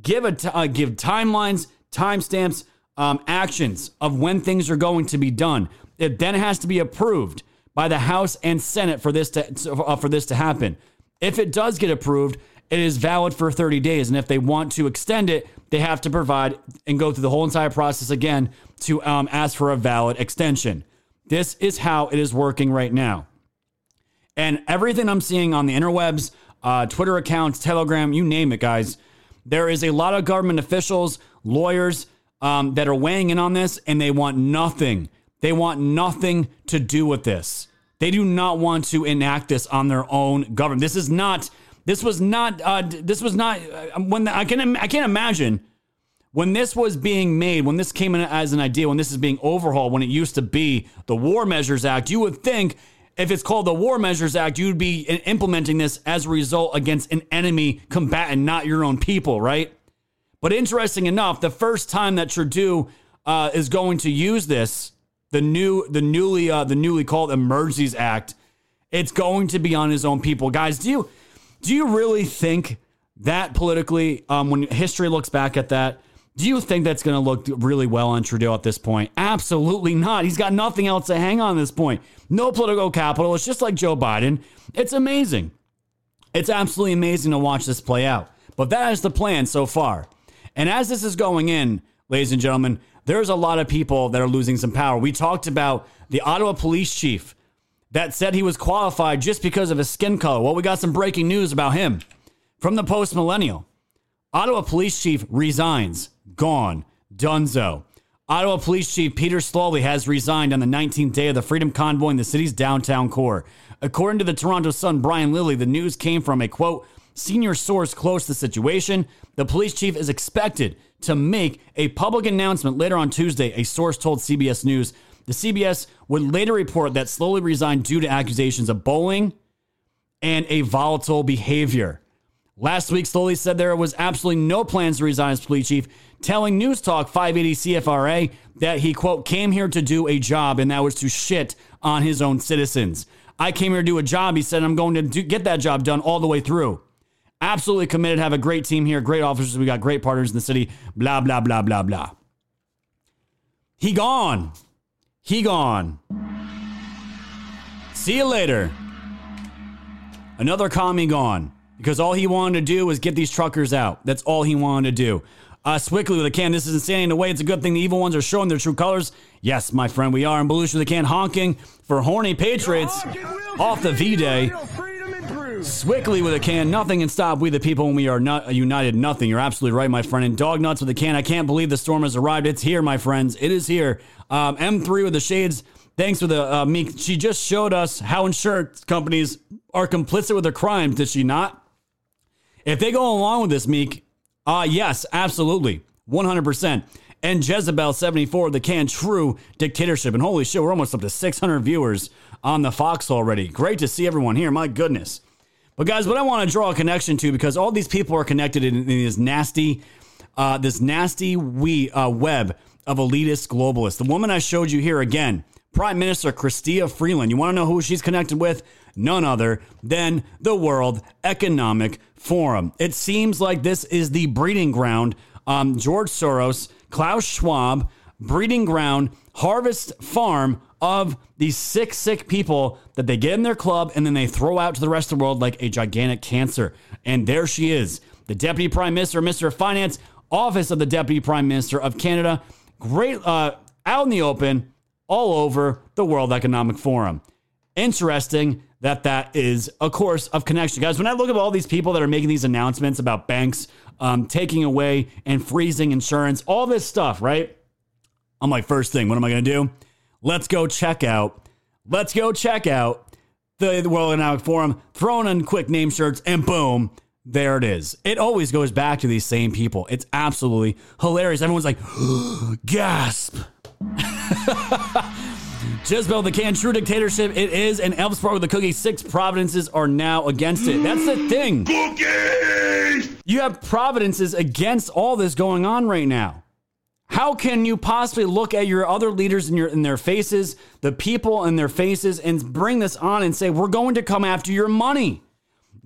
give a t- uh, give timelines, timestamps, um, actions of when things are going to be done. It then has to be approved by the House and Senate for this to uh, for this to happen. If it does get approved, it is valid for 30 days, and if they want to extend it, they have to provide and go through the whole entire process again to um, ask for a valid extension. This is how it is working right now. And everything I'm seeing on the interwebs, uh, Twitter accounts, Telegram, you name it, guys, there is a lot of government officials, lawyers um, that are weighing in on this, and they want nothing. They want nothing to do with this. They do not want to enact this on their own government. This is not. This was not. Uh, this was not. Uh, when the, I can. I can't imagine when this was being made. When this came in as an idea. When this is being overhauled. When it used to be the War Measures Act. You would think if it's called the War Measures Act, you'd be implementing this as a result against an enemy combatant, not your own people, right? But interesting enough, the first time that Trudeau uh, is going to use this, the new, the newly, uh, the newly called Emergencies Act, it's going to be on his own people, guys. Do you, do you really think that politically, um, when history looks back at that, do you think that's going to look really well on Trudeau at this point? Absolutely not. He's got nothing else to hang on at this point. No political capital. It's just like Joe Biden. It's amazing. It's absolutely amazing to watch this play out. But that is the plan so far. And as this is going in, ladies and gentlemen, there's a lot of people that are losing some power. We talked about the Ottawa police chief that said he was qualified just because of his skin color. Well, we got some breaking news about him from the post millennial. Ottawa police chief resigns gone. Dunzo. Ottawa Police Chief Peter Sloly has resigned on the 19th day of the Freedom Convoy in the city's downtown core. According to the Toronto Sun, Brian Lilley, the news came from a quote, senior source close to the situation. The police chief is expected to make a public announcement later on Tuesday, a source told CBS News. The CBS would later report that Sloly resigned due to accusations of bullying and a volatile behavior. Last week, Sloly said there was absolutely no plans to resign as police chief, telling News Talk 580 CFRA that he, quote, came here to do a job and that was to shit on his own citizens. I came here to do a job. He said, I'm going to do, get that job done all the way through. Absolutely committed, have a great team here, great officers. We got great partners in the city, blah, blah, blah, blah, blah. He gone. He gone. See you later. Another commie gone because all he wanted to do was get these truckers out. That's all he wanted to do. Uh, Swickley with a can. This is insanity in a way. It's a good thing the evil ones are showing their true colors. Yes, my friend, we are. And Belushi with a can honking for horny patriots off the V Day. Swickley with a can. Nothing can stop we the people when we are not united. Nothing. You're absolutely right, my friend. And Dog Nuts with a can. I can't believe the storm has arrived. It's here, my friends. It is here. Um, M3 with the shades. Thanks for the uh, me. She just showed us how insurance companies are complicit with their crimes. Did she not? If they go along with this, Meek, uh, yes, absolutely. 100%. And Jezebel74, the can true dictatorship. And holy shit, we're almost up to 600 viewers on the Fox already. Great to see everyone here. My goodness. But guys, what I want to draw a connection to, because all these people are connected in, in this nasty, uh, this nasty we uh, web of elitist globalists. The woman I showed you here again, Prime Minister Chrystia Freeland. You want to know who she's connected with? None other than the World Economic Forum. It seems like this is the breeding ground. Um, George Soros, Klaus Schwab, breeding ground, harvest farm of these sick, sick people that they get in their club and then they throw out to the rest of the world like a gigantic cancer. And there she is, the Deputy Prime Minister, Mr. Finance, Office of the Deputy Prime Minister of Canada. Great, uh, out in the open, all over the World Economic Forum. Interesting that that is a course of connection. Guys, when I look at all these people that are making these announcements about banks um, taking away and freezing insurance, all this stuff, right? I'm like, first thing, what am I going to do? Let's go check out, let's go check out the, the World Economic Forum, throwing in quick name shirts, and boom, there it is. It always goes back to these same people. It's absolutely hilarious. Everyone's like, gasp. Jezebel, the can, true dictatorship. It is and Elvis part with the cookie. Six providences are now against it. That's the thing. Cookies! You have providences against all this going on right now. How can you possibly look at your other leaders in your in their faces, the people in their faces, and bring this on and say, we're going to come after your money?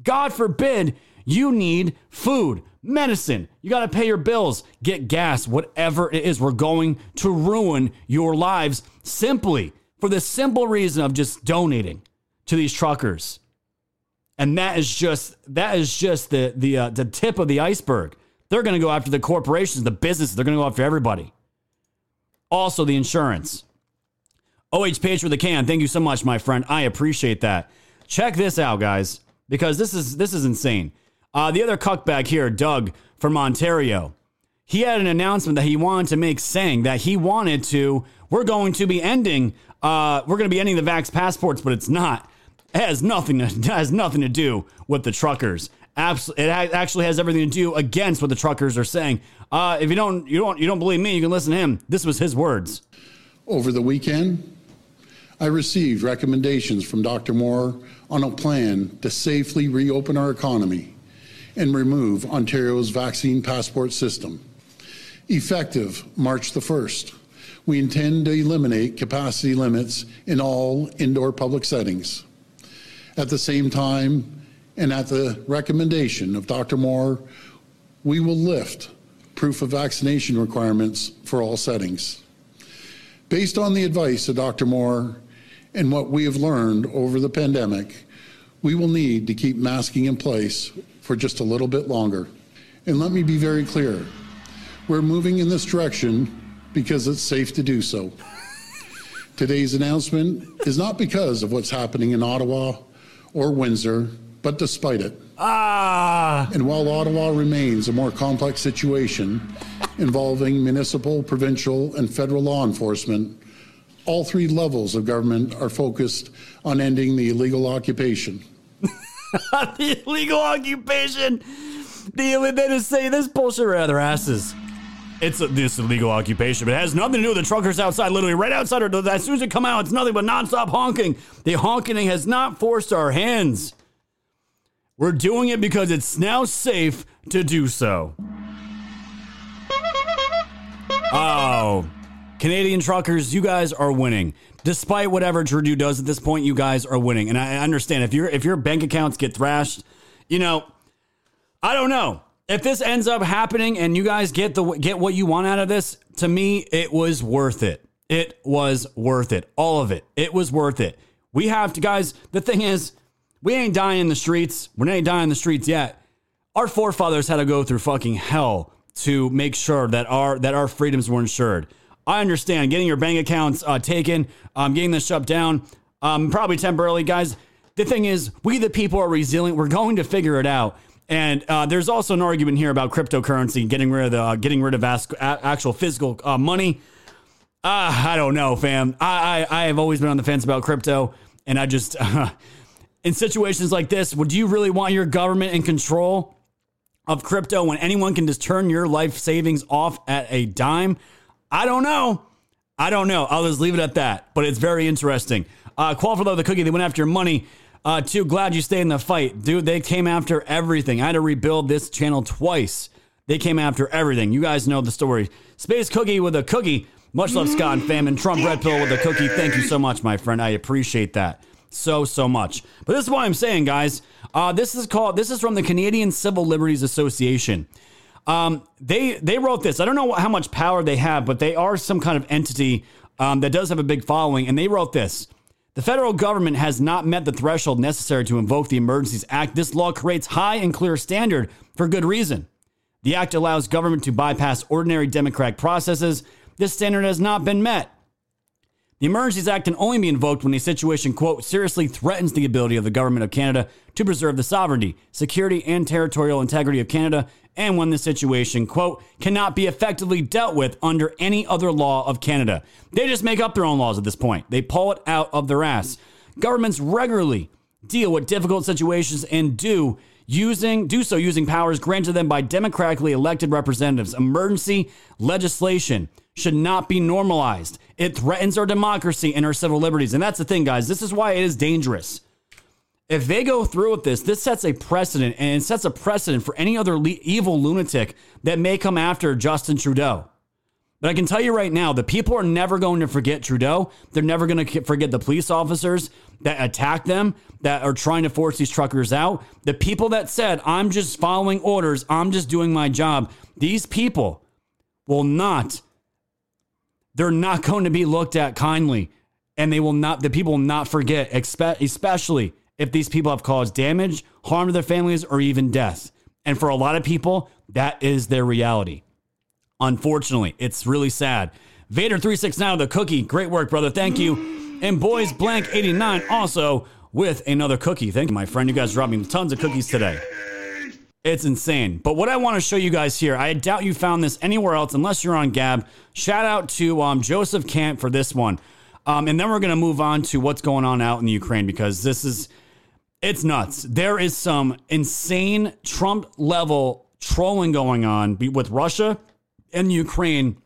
God forbid you need food, medicine. You got to pay your bills, get gas, whatever it is. We're going to ruin your lives simply for the simple reason of just donating to these truckers. And that is just that is just the the uh, the tip of the iceberg. They're going to go after the corporations, the businesses. They're going to go after everybody. Also, the insurance. OH Page for the can. Thank you so much, my friend. I appreciate that. Check this out, guys, because this is this is insane. Uh, the other cuckbag here, Doug from Ontario, he had an announcement that he wanted to make, saying that he wanted to. We're going to be ending. Uh, we're going to be ending the vax passports, but it's not. It has nothing to has nothing to do with the truckers. Abs- it ha- actually has everything to do against what the truckers are saying. Uh, if you don't you don't you don't believe me, you can listen to him. This was his words. Over the weekend, I received recommendations from Dr. Moore on a plan to safely reopen our economy and remove Ontario's vaccine passport system. Effective March the 1st, we intend to eliminate capacity limits in all indoor public settings. At the same time, and at the recommendation of Dr. Moore, we will lift proof of vaccination requirements for all settings. Based on the advice of Dr. Moore and what we have learned over the pandemic, we will need to keep masking in place for just a little bit longer. And let me be very clear we're moving in this direction because it's safe to do so. Today's announcement is not because of what's happening in Ottawa or Windsor, but despite it. Ah! And while Ottawa remains a more complex situation involving municipal, provincial, and federal law enforcement, all three levels of government are focused on ending the illegal occupation. the illegal occupation. The, they just say this bullshit right out of their asses. It's a, this illegal occupation, but it has nothing to do with the truckers outside. Literally, right outside, or as soon as it come out, it's nothing but nonstop honking. The honking has not forced our hands. We're doing it because it's now safe to do so. Oh, Canadian truckers, you guys are winning. Despite whatever Trudeau does at this point, you guys are winning. And I understand if your if your bank accounts get thrashed, you know, I don't know. If this ends up happening and you guys get the get what you want out of this, to me it was worth it. It was worth it. All of it. It was worth it. We have to guys, the thing is, we ain't dying in the streets. We ain't dying in the streets yet. Our forefathers had to go through fucking hell to make sure that our that our freedoms were ensured. I understand getting your bank accounts uh, taken, um, getting this shut down, um, probably temporarily, guys. The thing is, we the people are resilient. We're going to figure it out. And uh, there's also an argument here about cryptocurrency, getting rid of the, uh, getting rid of as- actual physical uh, money. Uh, I don't know, fam. I, I I have always been on the fence about crypto, and I just in situations like this, would you really want your government in control of crypto when anyone can just turn your life savings off at a dime? I don't know. I don't know. I'll just leave it at that. But it's very interesting. Uh, Qual the cookie, they went after your money. Uh, too glad you stayed in the fight. Dude, they came after everything. I had to rebuild this channel twice. They came after everything. You guys know the story. Space Cookie with a cookie. Much love, Scott and Fam. And Trump Red Pill with a cookie. Thank you so much, my friend. I appreciate that so, so much. But this is what I'm saying, guys. Uh, this is called, this is from the Canadian Civil Liberties Association. Um, they they wrote this. I don't know how much power they have, but they are some kind of entity um, that does have a big following. And they wrote this: the federal government has not met the threshold necessary to invoke the Emergencies Act. This law creates high and clear standard for good reason. The act allows government to bypass ordinary democratic processes. This standard has not been met. The Emergencies Act can only be invoked when a situation, quote, seriously threatens the ability of the government of Canada to preserve the sovereignty, security, and territorial integrity of Canada, and when the situation, quote, cannot be effectively dealt with under any other law of Canada. They just make up their own laws at this point. They pull it out of their ass. Governments regularly deal with difficult situations and do using do so using powers granted them by democratically elected representatives. Emergency legislation should not be normalized. It threatens our democracy and our civil liberties. And that's the thing, guys. This is why it is dangerous. If they go through with this, this sets a precedent and it sets a precedent for any other le- evil lunatic that may come after Justin Trudeau. But I can tell you right now, the people are never going to forget Trudeau. They're never going to forget the police officers that attacked them, that are trying to force these truckers out. The people that said, I'm just following orders, I'm just doing my job. These people will not they're not going to be looked at kindly and they will not. The people will not forget, especially if these people have caused damage, harm to their families, or even death. And for a lot of people, that is their reality. Unfortunately, it's really sad. Vader369, the cookie. Great work, brother. Thank you. And Boys Blank 89 also with another cookie. Thank you, my friend. You guys dropped me tons of cookies today. It's insane. But what I want to show you guys here, I doubt you found this anywhere else unless you're on Gab. Shout out to um, Joseph Camp for this one. Um, and then we're going to move on to what's going on out in the Ukraine because this is, it's nuts. There is some insane Trump level trolling going on with Russia and Ukraine.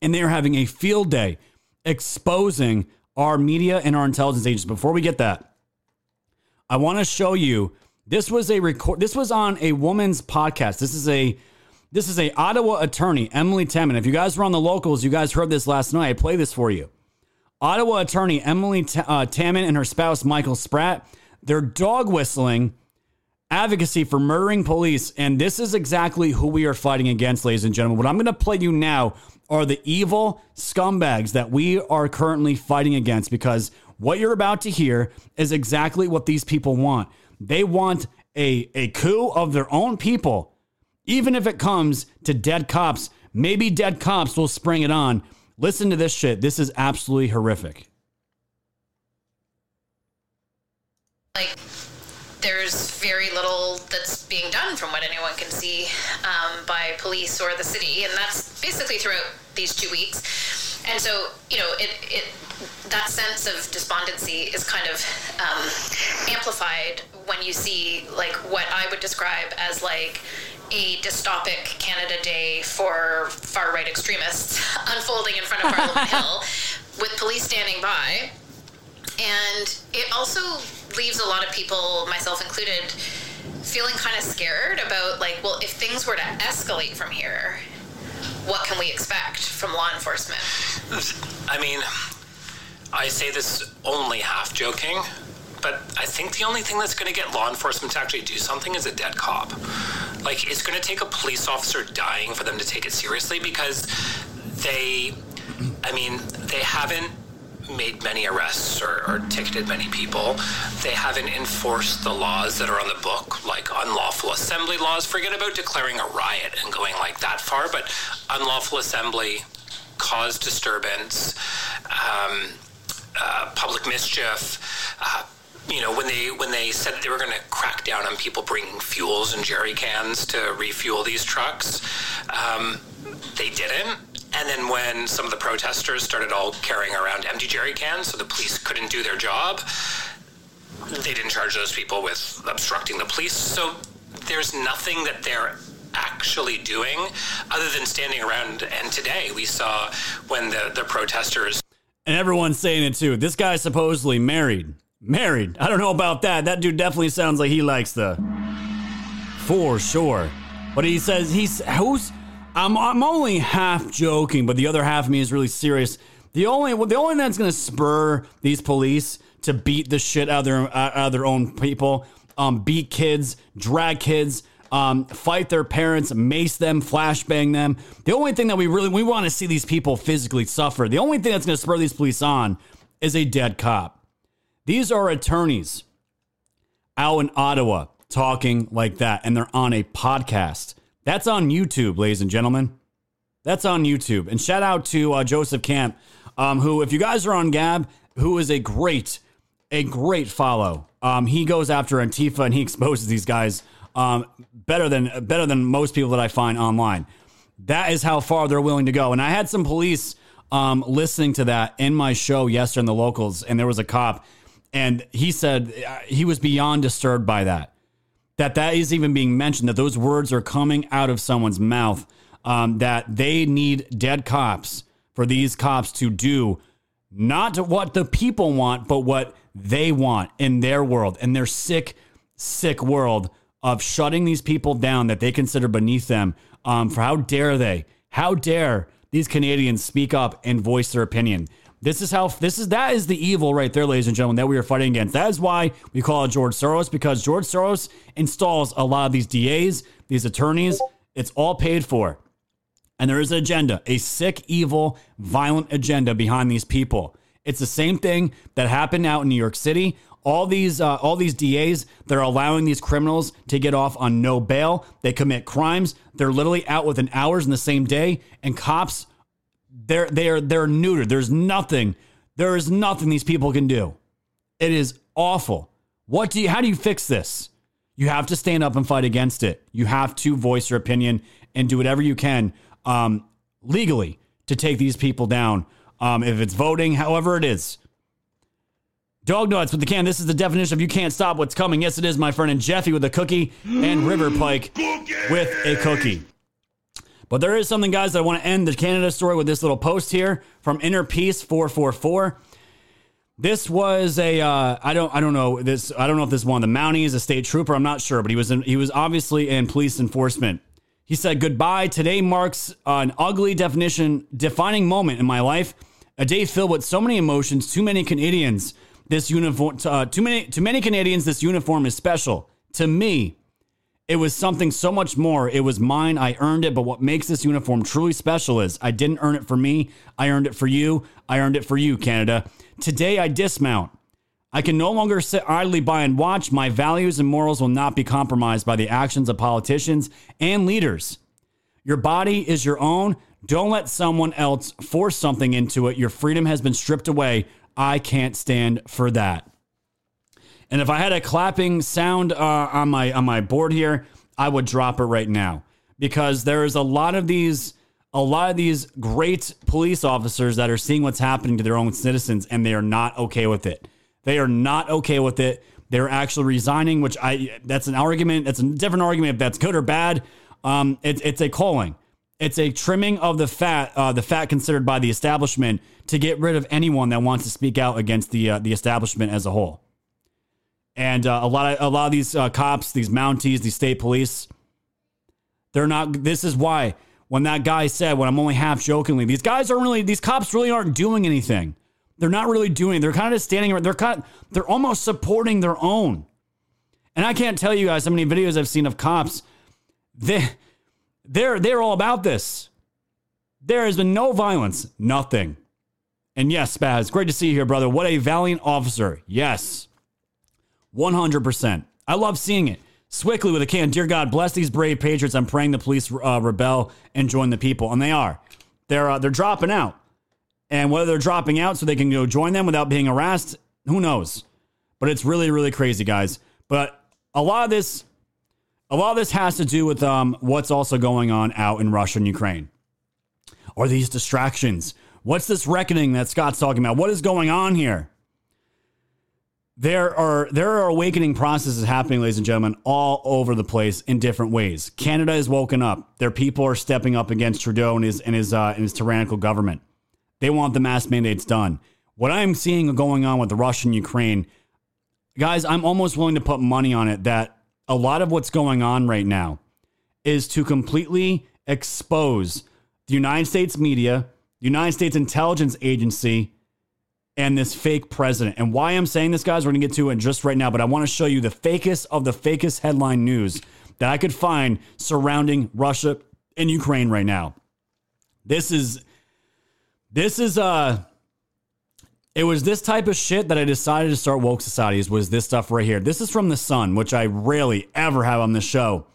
And they're having a field day exposing our media and our intelligence agents. Before we get that, I want to show you this was a record this was on a woman's podcast. This is a this is a Ottawa attorney, Emilie Taman. If you guys were on the locals, you guys heard this last night. I play this for you. Ottawa attorney Emily T- uh, and her spouse Michael Spratt, they're dog whistling advocacy for murdering police. And this is exactly who we are fighting against, ladies and gentlemen. What I'm going to play you now are the evil scumbags that we are currently fighting against because what you're about to hear is exactly what these people want. They want a, a coup of their own people, even if it comes to dead cops. Maybe dead cops will spring it on. Listen to this shit. This is absolutely horrific. like there's very little that's being done from what anyone can see um, by police or the city and that's basically throughout these two weeks and so you know it, it that sense of despondency is kind of um, amplified when you see like what i would describe as like a dystopic canada day for far right extremists unfolding in front of parliament hill with police standing by. And it also leaves a lot of people, myself included, feeling kind of scared about like, well, if things were to escalate from here, what can we expect from law enforcement? I mean, I say this only half joking, but I think the only thing that's going to get law enforcement to actually do something is a dead cop. Like, it's going to take a police officer dying for them to take it seriously because they, I mean, they haven't made many arrests or, or ticketed many people. They haven't enforced the laws that are on the book, like unlawful assembly laws. Forget about declaring a riot and going like that far, but unlawful assembly, cause disturbance, um, uh, public mischief. Uh, you know, when they when they said they were going to crack down on people bringing fuels and jerry cans to refuel these trucks, um, they didn't. And then when some of the protesters started all carrying around empty jerry cans, so the police couldn't do their job, they didn't charge those people with obstructing the police. So there's nothing that they're actually doing other than standing around. And today we saw when the, the protesters And everyone's saying it too. This guy's supposedly married. Married. I don't know about that. That dude definitely sounds like he likes the. For sure. But he says he's. Who's. I'm, I'm only half joking, but the other half of me is really serious. The only the only thing that's going to spur these police to beat the shit out of their out of their own people, um, beat kids, drag kids, um, fight their parents, mace them, flashbang them. The only thing that we really we want to see these people physically suffer. The only thing that's going to spur these police on is a dead cop. These are attorneys out in Ottawa talking like that, and they're on a podcast. That's on YouTube, ladies and gentlemen. That's on YouTube. And shout out to uh, Joseph Camp, um, who, if you guys are on Gab, who is a great, a great follow. Um, he goes after Antifa and he exposes these guys um, better than better than most people that I find online. That is how far they're willing to go. And I had some police um, listening to that in my show yesterday in the locals, and there was a cop, and he said uh, he was beyond disturbed by that that that is even being mentioned that those words are coming out of someone's mouth um, that they need dead cops for these cops to do not what the people want but what they want in their world in their sick sick world of shutting these people down that they consider beneath them. Um, for how dare they how dare these canadians speak up and voice their opinion this is how this is that is the evil right there, ladies and gentlemen, that we are fighting against. That is why we call it George Soros, because George Soros installs a lot of these DAs, these attorneys. It's all paid for. And there is an agenda, a sick, evil, violent agenda behind these people. It's the same thing that happened out in New York City. All these uh, all these DAs, they're allowing these criminals to get off on no bail. They commit crimes. They're literally out within hours in the same day, and cops, they're they're they're neutered. There's nothing. There is nothing these people can do. It is awful. What do you? How do you fix this? You have to stand up and fight against it. You have to voice your opinion and do whatever you can um, legally to take these people down. Um, if it's voting, however it is. Dog nuts with the can. This is the definition of you can't stop what's coming. Yes, it is, my friend. And Jeffy with a cookie and River Pike with a cookie. But there is something, guys, that I want to end the Canada story with this little post here from Inner Peace 444. This was a uh, I don't I don't know this I don't know if this is one the Mounties, a state trooper. I'm not sure, but he was in, he was obviously in police enforcement. He said, "Goodbye. Today marks an ugly definition defining moment in my life. A day filled with so many emotions. Too many Canadians. This uniform. Uh, too many. Too many Canadians. This uniform is special to me. It was something so much more. It was mine. I earned it. But what makes this uniform truly special is I didn't earn it for me. I earned it for you. I earned it for you, Canada. Today I dismount. I can no longer sit idly by and watch. My values and morals will not be compromised by the actions of politicians and leaders. Your body is your own. Don't let someone else force something into it. Your freedom has been stripped away. I can't stand for that. And if I had a clapping sound uh, on my on my board here, I would drop it right now because there is a lot of these a lot of these great police officers that are seeing what's happening to their own citizens and they are not okay with it. They are not okay with it. They're actually resigning, which I that's an argument. That's a different argument if that's good or bad. Um, it's it's a calling. It's a trimming of the fat, uh, the fat considered by the establishment to get rid of anyone that wants to speak out against the uh, the establishment as a whole. And uh, a lot of a lot of these uh, cops, these Mounties, these state police, they're not. This is why when that guy said, when I'm only half jokingly, these guys aren't really, these cops really aren't doing anything. They're not really doing. They're kind of standing. They're kind. They're almost supporting their own. And I can't tell you guys how many videos I've seen of cops. They, they're they're all about this. There has been no violence, nothing. And yes, Spaz, great to see you here, brother. What a valiant officer. Yes, one hundred percent. I love seeing it. Swickley with a can. Dear God, bless these brave patriots. I'm praying the police uh, rebel and join the people, and they are. They're uh, they're dropping out, and whether they're dropping out so they can go join them without being harassed, who knows? But it's really really crazy, guys. But a lot of this, a lot of this has to do with um, what's also going on out in Russia and Ukraine. Are these distractions? What's this reckoning that Scott's talking about? What is going on here? There are there are awakening processes happening, ladies and gentlemen, all over the place in different ways. Canada is woken up. Their people are stepping up against Trudeau and his and his uh, and his tyrannical government. They want the mass mandates done. What I'm seeing going on with the Russia and Ukraine, guys, I'm almost willing to put money on it that a lot of what's going on right now is to completely expose the United States media, the United States intelligence agency, and this fake president. And why I'm saying this, guys, we're going to get to it just right now, but I want to show you the fakest of the fakest headline news that I could find surrounding Russia and Ukraine right now. This is, this is, uh, it was this type of shit that I decided to start woke societies was this stuff right here. This is from the Sun, which I rarely ever have on the show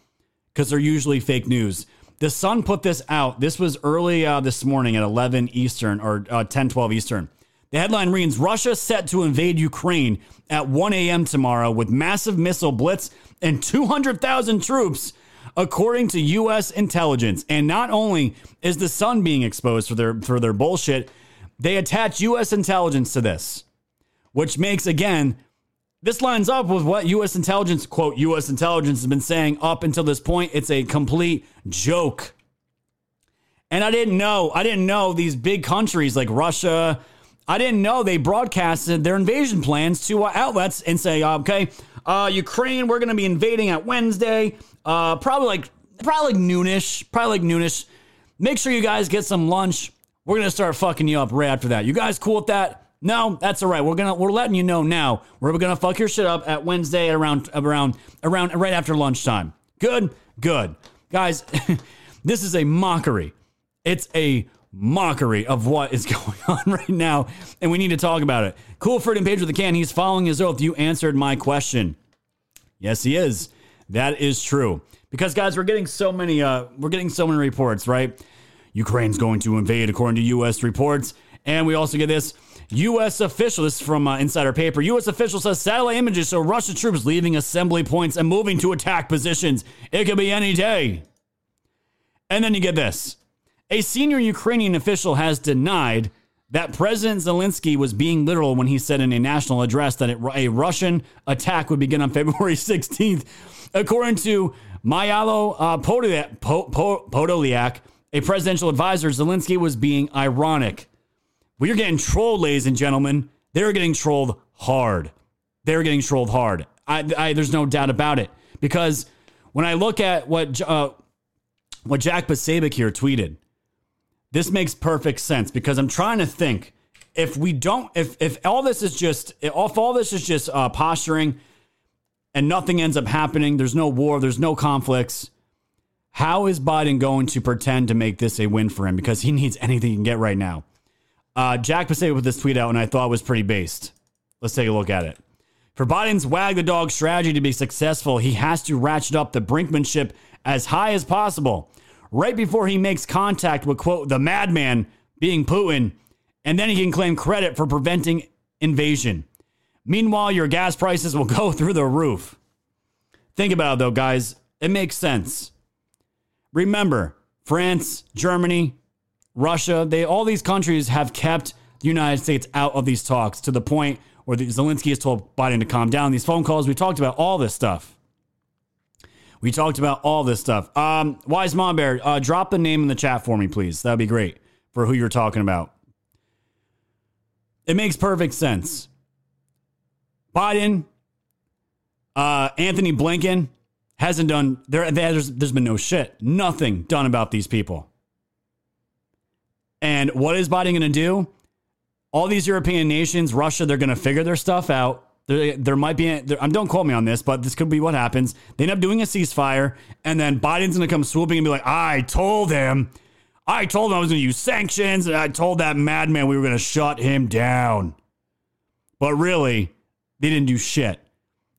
because they're usually fake news. The Sun put this out. This was early uh, this morning at 11 Eastern or uh, 10, 12 Eastern. The headline reads Russia set to invade Ukraine at 1 a.m. tomorrow with massive missile blitz and 200,000 troops, according to U.S. intelligence. And not only is the sun being exposed for their, for their bullshit, they attach U.S. intelligence to this, which makes, again, this lines up with what U.S. intelligence, quote, U.S. intelligence has been saying up until this point. It's a complete joke. And I didn't know, I didn't know these big countries like Russia, I didn't know they broadcasted their invasion plans to uh, outlets and say, okay, uh, Ukraine, we're going to be invading at Wednesday, uh, probably like probably like noonish, probably like noonish. Make sure you guys get some lunch. We're going to start fucking you up right after that. You guys cool with that? No, that's all right. We're gonna we're letting you know now. We're gonna fuck your shit up at Wednesday around around around right after lunchtime. Good, good, guys. this is a mockery. It's a mockery of what is going on right now, and we need to talk about it. Cool Fred and Page with the can. He's following his oath. You answered my question. Yes, he is. That is true. Because guys, we're getting so many uh we're getting so many reports, right? Ukraine's going to invade according to US reports, and we also get this U.S. official, this is from uh, Insider Paper. U.S. official says satellite images show Russian troops leaving assembly points and moving to attack positions. It could be any day. And then you get this a senior Ukrainian official has denied that President Zelensky was being literal when he said in a national address that it, a Russian attack would begin on February 16th. According to Myalo uh, Podolyak, Podolyak, a presidential advisor, Zelensky was being ironic. We are getting trolled, ladies and gentlemen. They're getting trolled hard. They're getting trolled hard. I, I, there's no doubt about it. Because when I look at what uh, what Jack Posobiec here tweeted, this makes perfect sense. Because I'm trying to think if we don't, if if all this is just, if all this is just uh, posturing, and nothing ends up happening, there's no war, there's no conflicts. How is Biden going to pretend to make this a win for him? Because he needs anything he can get right now. Uh, Jack Posobiec with this tweet out, and I thought was pretty based. Let's take a look at it. For Biden's wag the dog strategy to be successful, he has to ratchet up the brinkmanship as high as possible. Right before he makes contact with, quote, the madman being Putin, and then he can claim credit for preventing invasion. Meanwhile, your gas prices will go through the roof. Think about it though, guys. It makes sense. Remember, France, Germany, Russia, they all these countries have kept the United States out of these talks to the point where Zelensky has told Biden to calm down. These phone calls, we talked about all this stuff. We talked about all this stuff. Um, Wise Mom Bear, uh, drop the name in the chat for me, please. That'd be great for who you're talking about. It makes perfect sense. Biden, uh, Antony Blinken hasn't done there. There's, there's been no shit, nothing done about these people. And what is Biden going to do? All these European nations, Russia, they're going to figure their stuff out. There, there might be, there, um, don't quote me on this, but this could be what happens. They end up doing a ceasefire, and then Biden's going to come swooping and be like, I told him, I told him I was going to use sanctions, and I told that madman we were going to shut him down. But really, they didn't do shit.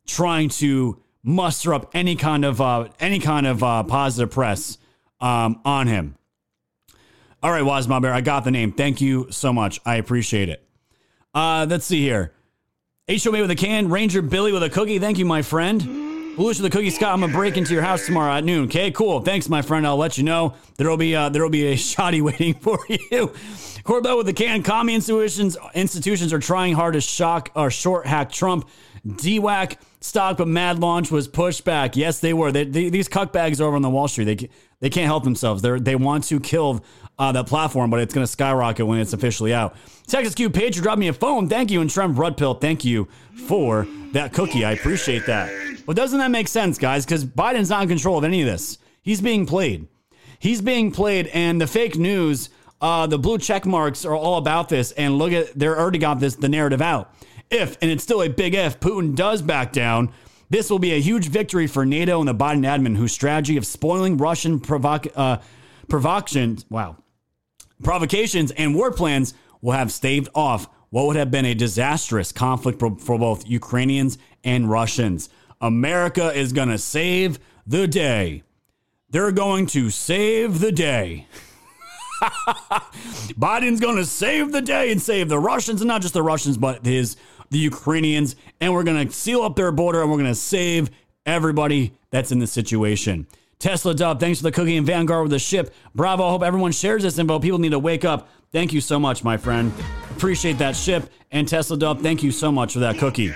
Trying to muster up any kind of uh, any kind of uh, positive press um, on him. All right, Wazma Bear, I got the name. Thank you so much. I appreciate it. Uh, let's see here. HOA with a can, Ranger Billy with a cookie. Thank you, my friend. Volusia the cookie, Scott. I'm gonna break into your house tomorrow at noon. Okay, cool. Thanks, my friend. I'll let you know. There'll be uh, there'll be a shoddy waiting for you. Corbell with the can. Commie institutions institutions are trying hard to shock or short hack Trump. DWAC stock, but Mad Launch was pushed back. Yes, they were. They, they, these cuckbags over on the Wall Street, they they can't help themselves. They they want to kill uh, that platform, but it's going to skyrocket when it's officially out. Texas Q Page, you dropped me a phone. Thank you. And Trem Pill, thank you for that cookie. I appreciate that. But doesn't that make sense, guys? Because Biden's not in control of any of this. He's being played. He's being played, and the fake news, uh, the blue check marks are all about this. And look at, they're already got this, the narrative out. If, and it's still a big if, Putin does back down, this will be a huge victory for NATO and the Biden admin, whose strategy of spoiling Russian uh, provocations, wow, provocations and war plans will have staved off what would have been a disastrous conflict for, for both Ukrainians and Russians. America is going to save the day. They're going to save the day. Biden's going to save the day and save the Russians, and not just the Russians, but his the Ukrainians. And we're going to seal up their border, and we're going to save everybody that's in this situation. Tesla Dub, thanks for the cookie and Vanguard with the ship. Bravo. Hope everyone shares this info. People need to wake up. Thank you so much, my friend. Appreciate that ship. And Tesla Dub, thank you so much for that cookie.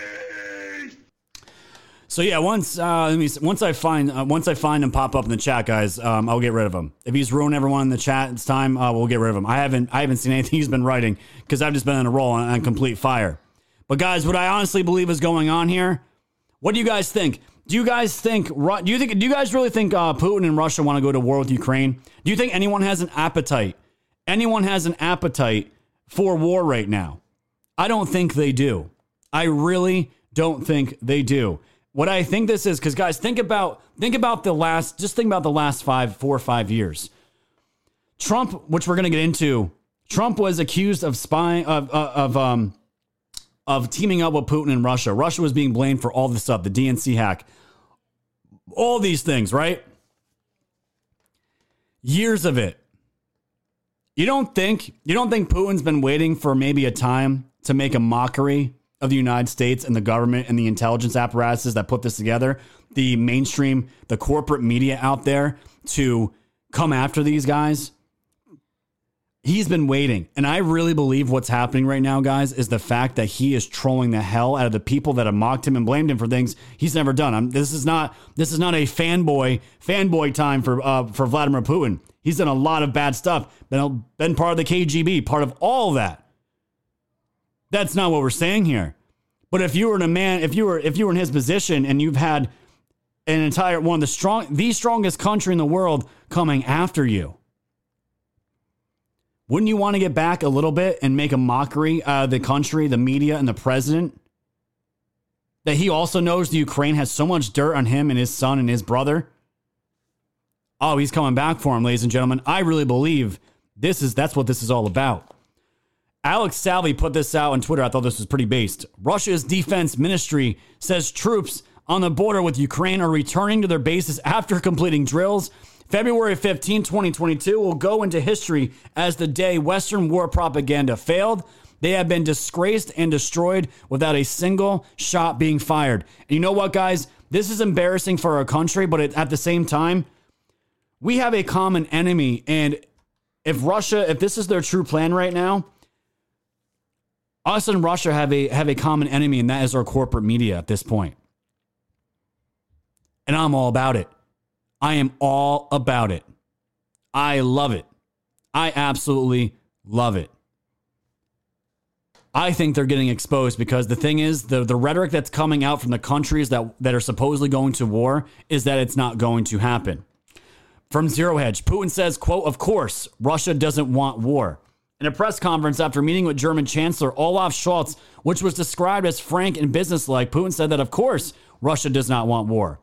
So yeah, once uh, let me once I find uh, once I find him pop up in the chat, guys, um, I'll get rid of him. If he's ruined everyone in the chat, it's time. Uh, we'll get rid of him. I haven't I haven't seen anything he's been writing because I've just been on a roll on, on complete fire. But guys, what I honestly believe is going on here. What do you guys think? Do you guys think? Do you think? Do you guys really think uh, Putin and Russia want to go to war with Ukraine? Do you think anyone has an appetite? Anyone has an appetite for war right now? I don't think they do. I really don't think they do. What I think this is, because guys, think about think about the last. Just think about the last five, four or five years. Trump, which we're going to get into, Trump was accused of spying of of, of um of teaming up with Putin and Russia. Russia was being blamed for all this stuff, the DNC hack, all these things, right? Years of it. You don't think you don't think Putin's been waiting for maybe a time to make a mockery of the United States and the government and the intelligence apparatuses that put this together, the mainstream, the corporate media out there to come after these guys? He's been waiting. And I really believe what's happening right now, guys, is the fact that he is trolling the hell out of the people that have mocked him and blamed him for things he's never done. I'm, this is not this is not a fanboy fanboy time for uh, for Vladimir Putin. He's done a lot of bad stuff. Been been part of the KGB, part of all that. That's not what we're saying here. But if you were in a man, if you were if you were in his position and you've had an entire one of the strong the strongest country in the world coming after you wouldn't you want to get back a little bit and make a mockery of the country, the media, and the president? That he also knows the Ukraine has so much dirt on him and his son and his brother. Oh, he's coming back for him, ladies and gentlemen. I really believe this is that's what this is all about. Alex Salvi put this out on Twitter. I thought this was pretty based. Russia's defense ministry says troops on the border with Ukraine are returning to their bases after completing drills February 15, 2022 will go into history as the day Western war propaganda failed. They have been disgraced and destroyed without a single shot being fired. And you know what, guys? This is embarrassing for our country, but at the same time, we have a common enemy. And if Russia, if this is their true plan right now, us and Russia have a have a common enemy, and that is our corporate media at this point. And I'm all about it. I am all about it. I love it. I absolutely love it. I think they're getting exposed because the thing is, the, the rhetoric that's coming out from the countries that, that are supposedly going to war is that it's not going to happen. From Zero Hedge, Putin says, quote, of course, Russia doesn't want war. In a press conference after meeting with German Chancellor Olaf Scholz, which was described as frank and businesslike, Putin said that, of course, Russia does not want war.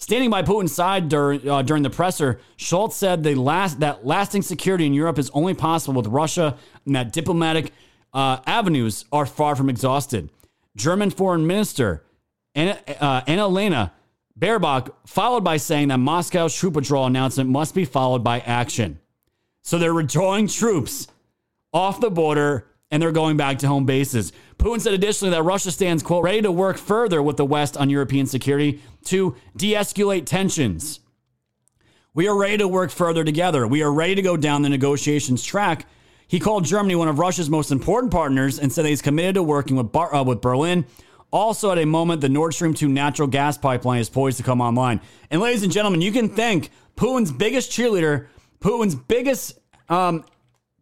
Standing by Putin's side during, uh, during the presser, Scholz said the last, that lasting security in Europe is only possible with Russia and that diplomatic uh, avenues are far from exhausted. German Foreign Minister Anna, uh, Annalena Baerbock followed by saying that Moscow's troop withdrawal announcement must be followed by action. So they're withdrawing troops off the border and they're going back to home bases. Putin said additionally that Russia stands, quote, ready to work further with the West on European security to de escalate tensions. We are ready to work further together. We are ready to go down the negotiations track. He called Germany one of Russia's most important partners and said he's committed to working with, Bar- uh, with Berlin. Also, at a moment, the Nord Stream 2 natural gas pipeline is poised to come online. And, ladies and gentlemen, you can thank Putin's biggest cheerleader, Putin's biggest um,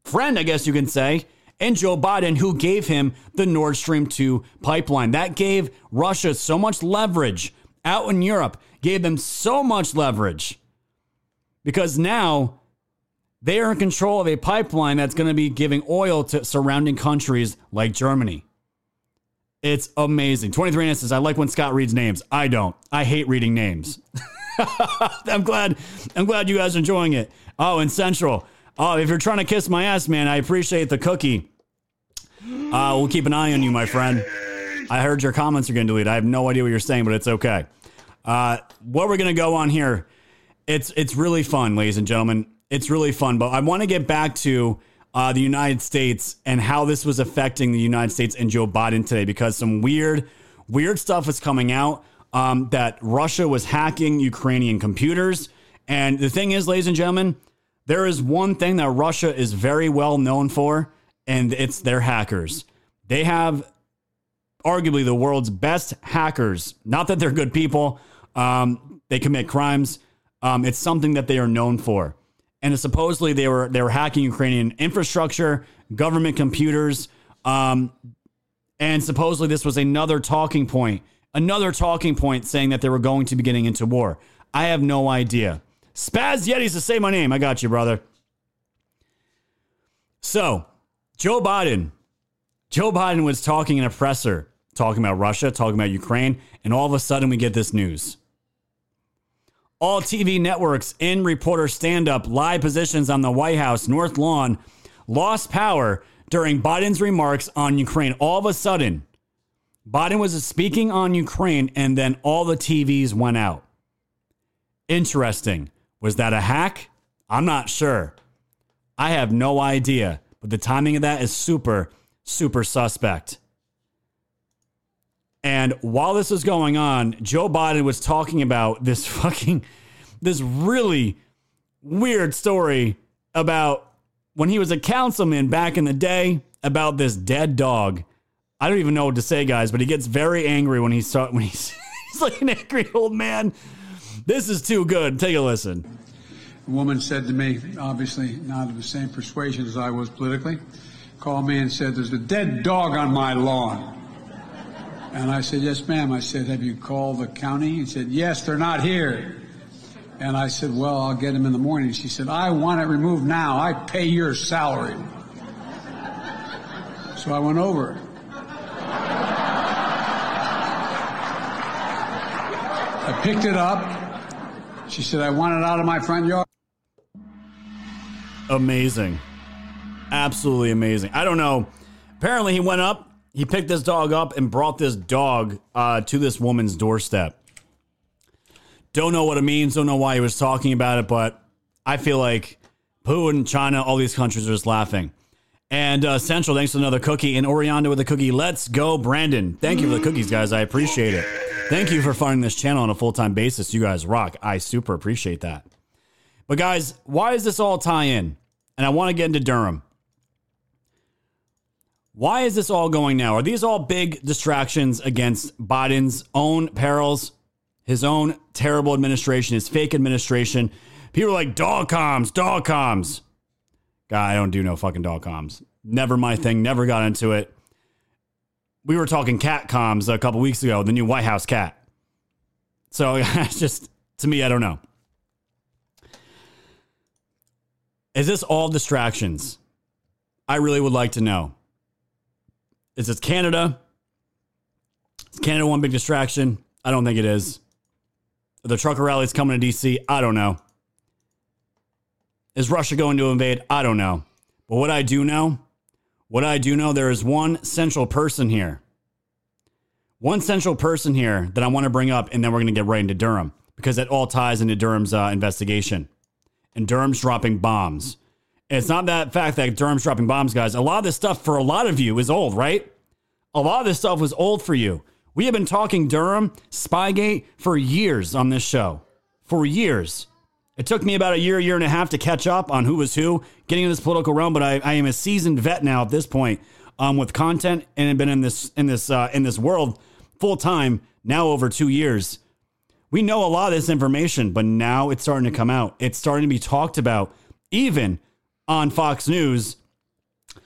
friend, I guess you can say, and Joe Biden, who gave him the Nord Stream 2 pipeline. That gave Russia so much leverage out in Europe, gave them so much leverage because now they are in control of a pipeline that's going to be giving oil to surrounding countries like Germany. It's amazing. 23 Anna says, I like when Scott reads names. I don't. I hate reading names. I'm glad I'm glad you guys are enjoying it. Oh, and Central. Oh, if you're trying to kiss my ass, man, I appreciate the cookie. Uh, we'll keep an eye on you, my friend. I heard your comments are getting deleted. I have no idea what you're saying, but it's okay. Uh, what we're gonna go on here, it's it's really fun, ladies and gentlemen. It's really fun, but I want to get back to uh, the United States and how this was affecting the United States and Joe Biden today, because some weird, weird stuff is coming out um, that Russia was hacking Ukrainian computers. And the thing is, ladies and gentlemen, there is one thing that Russia is very well known for, and it's their hackers. They have arguably the world's best hackers. Not that they're good people, um, they commit crimes. Um, it's something that they are known for. And supposedly they were they were hacking Ukrainian infrastructure, government computers, um, and supposedly this was another talking point, another talking point saying that they were going to be getting into war. I have no idea. Spaz Yetis to say my name. I got you, brother. So, Joe Biden. Joe Biden was talking in a presser, talking about Russia, talking about Ukraine, and all of a sudden we get this news. All TV networks in reporter stand up, live positions on the White House North Lawn lost power during Biden's remarks on Ukraine. All of a sudden, Biden was speaking on Ukraine and then all the TVs went out. Interesting. Was that a hack? I'm not sure. I have no idea, but the timing of that is super, super suspect. And while this was going on, Joe Biden was talking about this fucking, this really weird story about when he was a councilman back in the day about this dead dog. I don't even know what to say, guys, but he gets very angry when he's when he's he's like an angry old man. This is too good. Take a listen. A woman said to me, obviously not of the same persuasion as I was politically, called me and said, There's a dead dog on my lawn. And I said, Yes, ma'am. I said, Have you called the county? He said, Yes, they're not here. And I said, Well, I'll get him in the morning. She said, I want it removed now. I pay your salary. So I went over. I picked it up. She said, I want it out of my front yard. Amazing. Absolutely amazing. I don't know. Apparently, he went up, he picked this dog up, and brought this dog uh, to this woman's doorstep. Don't know what it means. Don't know why he was talking about it, but I feel like Putin, China, all these countries are just laughing. And uh, Central, thanks for another cookie. And Orianda with a cookie. Let's go, Brandon. Thank you for the cookies, guys. I appreciate it. Thank you for funding this channel on a full time basis. You guys rock. I super appreciate that. But, guys, why does this all tie in? And I want to get into Durham. Why is this all going now? Are these all big distractions against Biden's own perils, his own terrible administration, his fake administration? People are like, dog comms, dog comms. God, I don't do no fucking dog comms. Never my thing. Never got into it. We were talking cat comms a couple weeks ago, the new White House cat. So it's just, to me, I don't know. Is this all distractions? I really would like to know. Is this Canada? Is Canada one big distraction? I don't think it is. The trucker rallies coming to DC? I don't know. Is Russia going to invade? I don't know. But what I do know, what I do know, there is one central person here. One central person here that I want to bring up, and then we're going to get right into Durham because it all ties into Durham's uh, investigation. And Durham's dropping bombs. And it's not that fact that Durham's dropping bombs, guys. A lot of this stuff for a lot of you is old, right? A lot of this stuff was old for you. We have been talking Durham, Spygate for years on this show. For years. It took me about a year, year and a half to catch up on who was who, getting in this political realm, but I, I am a seasoned vet now at this point um, with content and have been in this in this uh, in this world full time now over two years. We know a lot of this information, but now it's starting to come out. It's starting to be talked about, even on Fox News,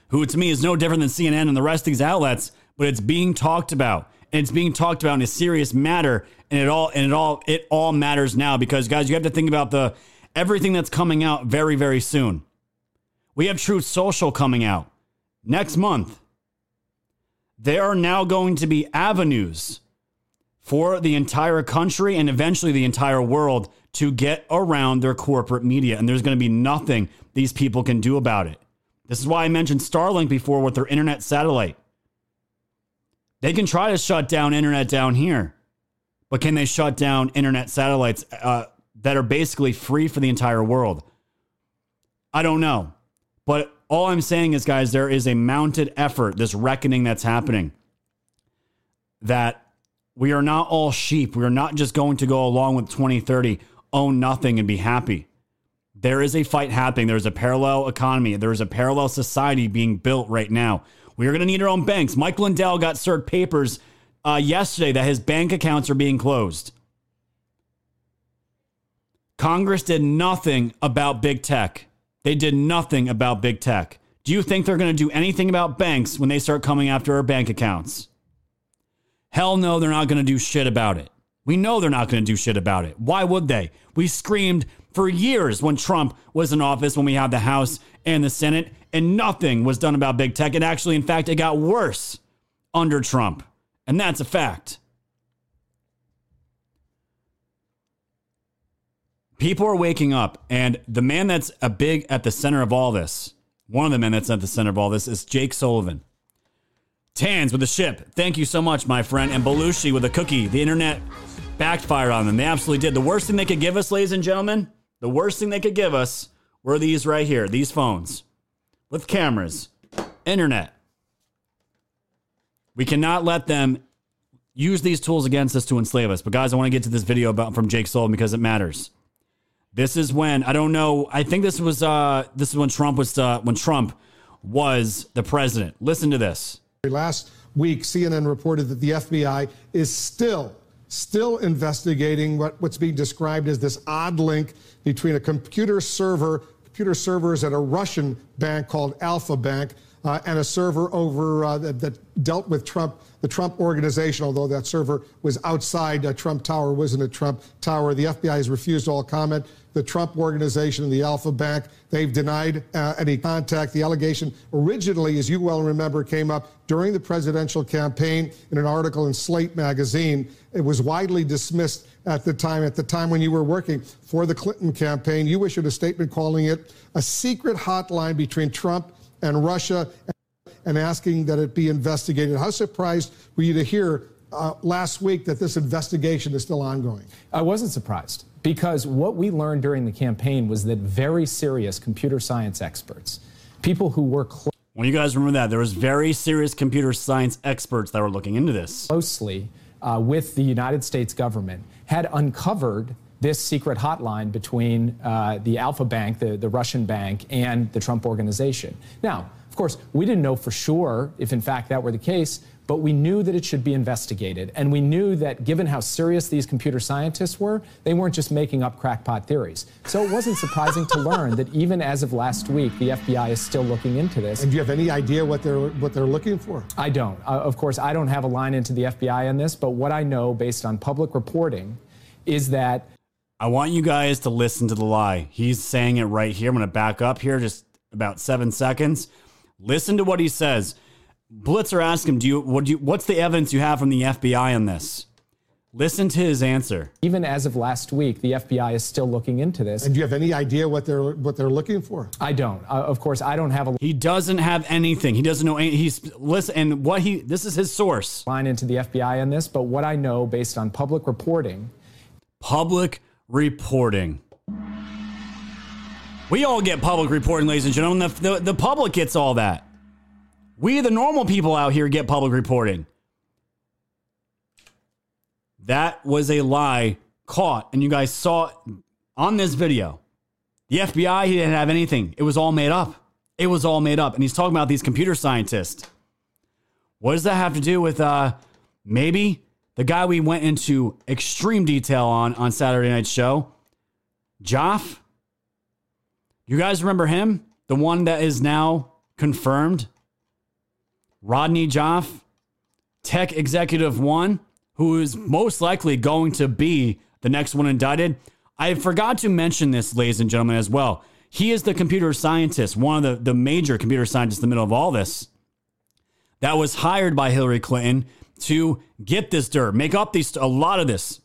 who to me is no different than CNN and the rest of these outlets, but it's being talked about. And it's being talked about in a serious matter, and it all and it all it all matters now because guys, you have to think about the everything that's coming out very very soon. We have Truth Social coming out next month. There are now going to be avenues for the entire country and eventually the entire world to get around their corporate media. And there's going to be nothing these people can do about it. This is why I mentioned Starlink before with their internet satellite. They can try to shut down internet down here, but can they shut down internet satellites uh, that are basically free for the entire world? I don't know. But all I'm saying is, guys, there is a mounted effort, this reckoning that's happening, that we are not all sheep. We are not just going to go along with 2030, own nothing, and be happy. There is a fight happening. There's a parallel economy. There is a parallel society being built right now. We are going to need our own banks. Mike Lindell got served papers uh, yesterday that his bank accounts are being closed. Congress did nothing about big tech. They did nothing about big tech. Do you think they're going to do anything about banks when they start coming after our bank accounts? Hell no, they're not going to do shit about it. We know they're not going to do shit about it. Why would they? We screamed for years when Trump was in office, when we had the House and the Senate, and nothing was done about big tech. And actually, in fact, it got worse under Trump. And that's a fact. People are waking up, and the man that's a big at the center of all this, one of the men that's at the center of all this, is Jake Sullivan. Tans with the ship. Thank you so much, my friend. And Belushi with a cookie. The internet backfired on them. They absolutely did. The worst thing they could give us, ladies and gentlemen, the worst thing they could give us were these right here, these phones with cameras, internet. We cannot let them use these tools against us to enslave us. But guys, I want to get to this video about from Jake Sullivan because it matters. This is when I don't know. I think this was uh this is when Trump was uh, when Trump was the president. Listen to this. Last week, CNN reported that the FBI is still still investigating what, what's being described as this odd link between a computer server, computer servers at a Russian bank called Alfa Bank, uh, and a server over uh, that, that, dealt with Trump, the Trump organization. Although that server was outside uh, Trump Tower, wasn't a Trump Tower. The FBI has refused all comment. The Trump organization and the Alfa Bank, they've denied uh, any contact. The allegation originally, as you well remember, came up during the presidential campaign in an article in Slate magazine. It was widely dismissed at the time. At the time when you were working for the Clinton campaign, you issued a statement calling it a secret hotline between Trump and Russia and asking that it be investigated. How surprised were you to hear uh, last week that this investigation is still ongoing? I wasn't surprised because what we learned during the campaign was that very serious computer science experts, people who work closely, When you guys remember that, there was very serious computer science experts that were looking into this. closely uh, with the United States government had uncovered this secret hotline between uh, the Alfa Bank, the, the Russian bank, and the Trump organization. Now, of course, we didn't know for sure if in fact that were the case, but we knew that it should be investigated. And we knew that given how serious these computer scientists were, they weren't just making up crackpot theories. So it wasn't surprising to learn that even as of last week, the FBI is still looking into this. And do you have any idea what they're what they're looking for? I don't. Uh, of course, I don't have a line into the FBI on this, but what I know based on public reporting is that I want you guys to listen to the lie. He's saying it right here. I'm going to back up here just about seven seconds. Listen to what he says. Blitzer asked him, "Do you what do you what's the evidence you have from the FBI on this?" Listen to his answer. even as of last week, the FBI is still looking into this. And do you have any idea what they're what they're looking for? I don't. Uh, of course, I don't have a He doesn't have anything. He doesn't know. Any, he's listen, and what he this is his source. line into the FBI on this, but what I know based on public reporting Public reporting. We all get public reporting, ladies and gentlemen. The, the, the public gets all that. We, the normal people out here, get public reporting. That was a lie caught, and you guys saw it on this video. The FBI, he didn't have anything. It was all made up. It was all made up. And he's talking about these computer scientists. What does that have to do with uh, maybe the guy we went into extreme detail on on Saturday night's show, Joffe? You guys remember him? The one that is now confirmed? Rodney Joffe, tech executive one, who is most likely going to be the next one indicted. I forgot to mention this, ladies and gentlemen, as well. He is the computer scientist, one of the, the major computer scientists in the middle of all this, that was hired by Hillary Clinton to get this dirt, make up these a lot of this,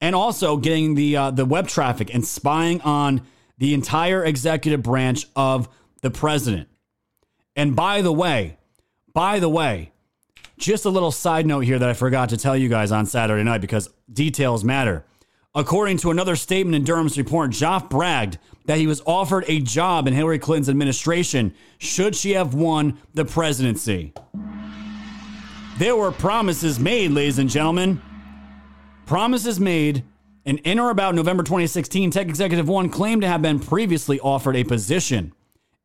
and also getting the uh, the web traffic and spying on the entire executive branch of the president. And by the way, by the way, just a little side note here that I forgot to tell you guys on Saturday night because details matter. According to another statement in Durham's report, Joffe bragged that he was offered a job in Hillary Clinton's administration should she have won the presidency. There were promises made, ladies and gentlemen. Promises made, and in or about November 2016, Tech Executive One claimed to have been previously offered a position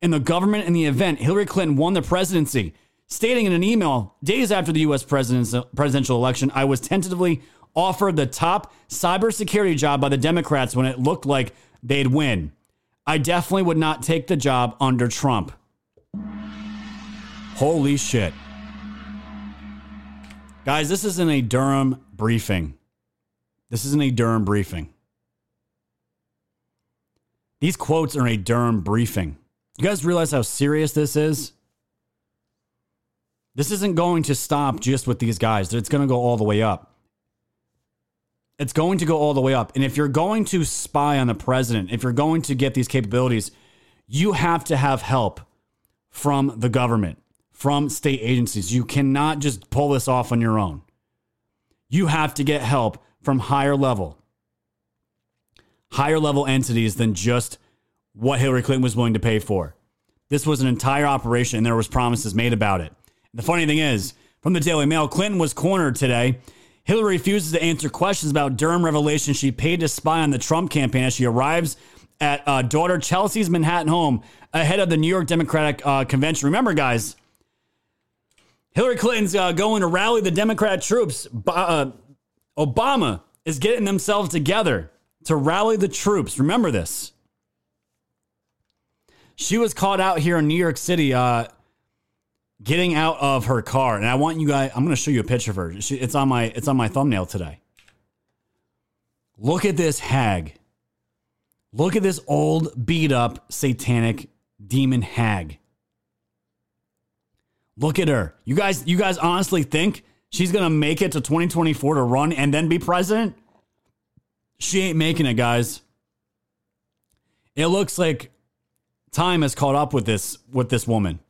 in the government in the event Hillary Clinton won the presidency, stating in an email days after the U.S. presidential election, I was tentatively offered the top cybersecurity job by the Democrats when it looked like they'd win. I definitely would not take the job under Trump. Holy shit. Guys, this isn't a Durham briefing. This isn't a Durham briefing. These quotes are a Durham briefing. You guys realize how serious this is? This isn't going to stop just with these guys. It's going to go all the way up. It's going to go all the way up. And if you're going to spy on the president, if you're going to get these capabilities, you have to have help from the government, from state agencies. You cannot just pull this off on your own. You have to get help from higher level, higher level entities than just what Hillary Clinton was willing to pay for. This was an entire operation and there was promises made about it. The funny thing is, from the Daily Mail, Clinton was cornered today. Hillary refuses to answer questions about Durham revelation she paid to spy on the Trump campaign as she arrives at uh, daughter Chelsea's Manhattan home ahead of the New York Democratic uh, convention. Remember, guys, Hillary Clinton's uh, going to rally the Democrat troops. Uh, Obama is getting themselves together to rally the troops. Remember this. She was caught out here in New York City, uh, getting out of her car, and I want you guys. I'm going to show you a picture of her. She, it's on my it's on my thumbnail today. Look at this hag. Look at this old, beat up, satanic demon hag. Look at her. You guys, you guys honestly think she's gonna make it to 2024 to run and then be president? She ain't making it, guys. It looks like time has caught up with this with this woman.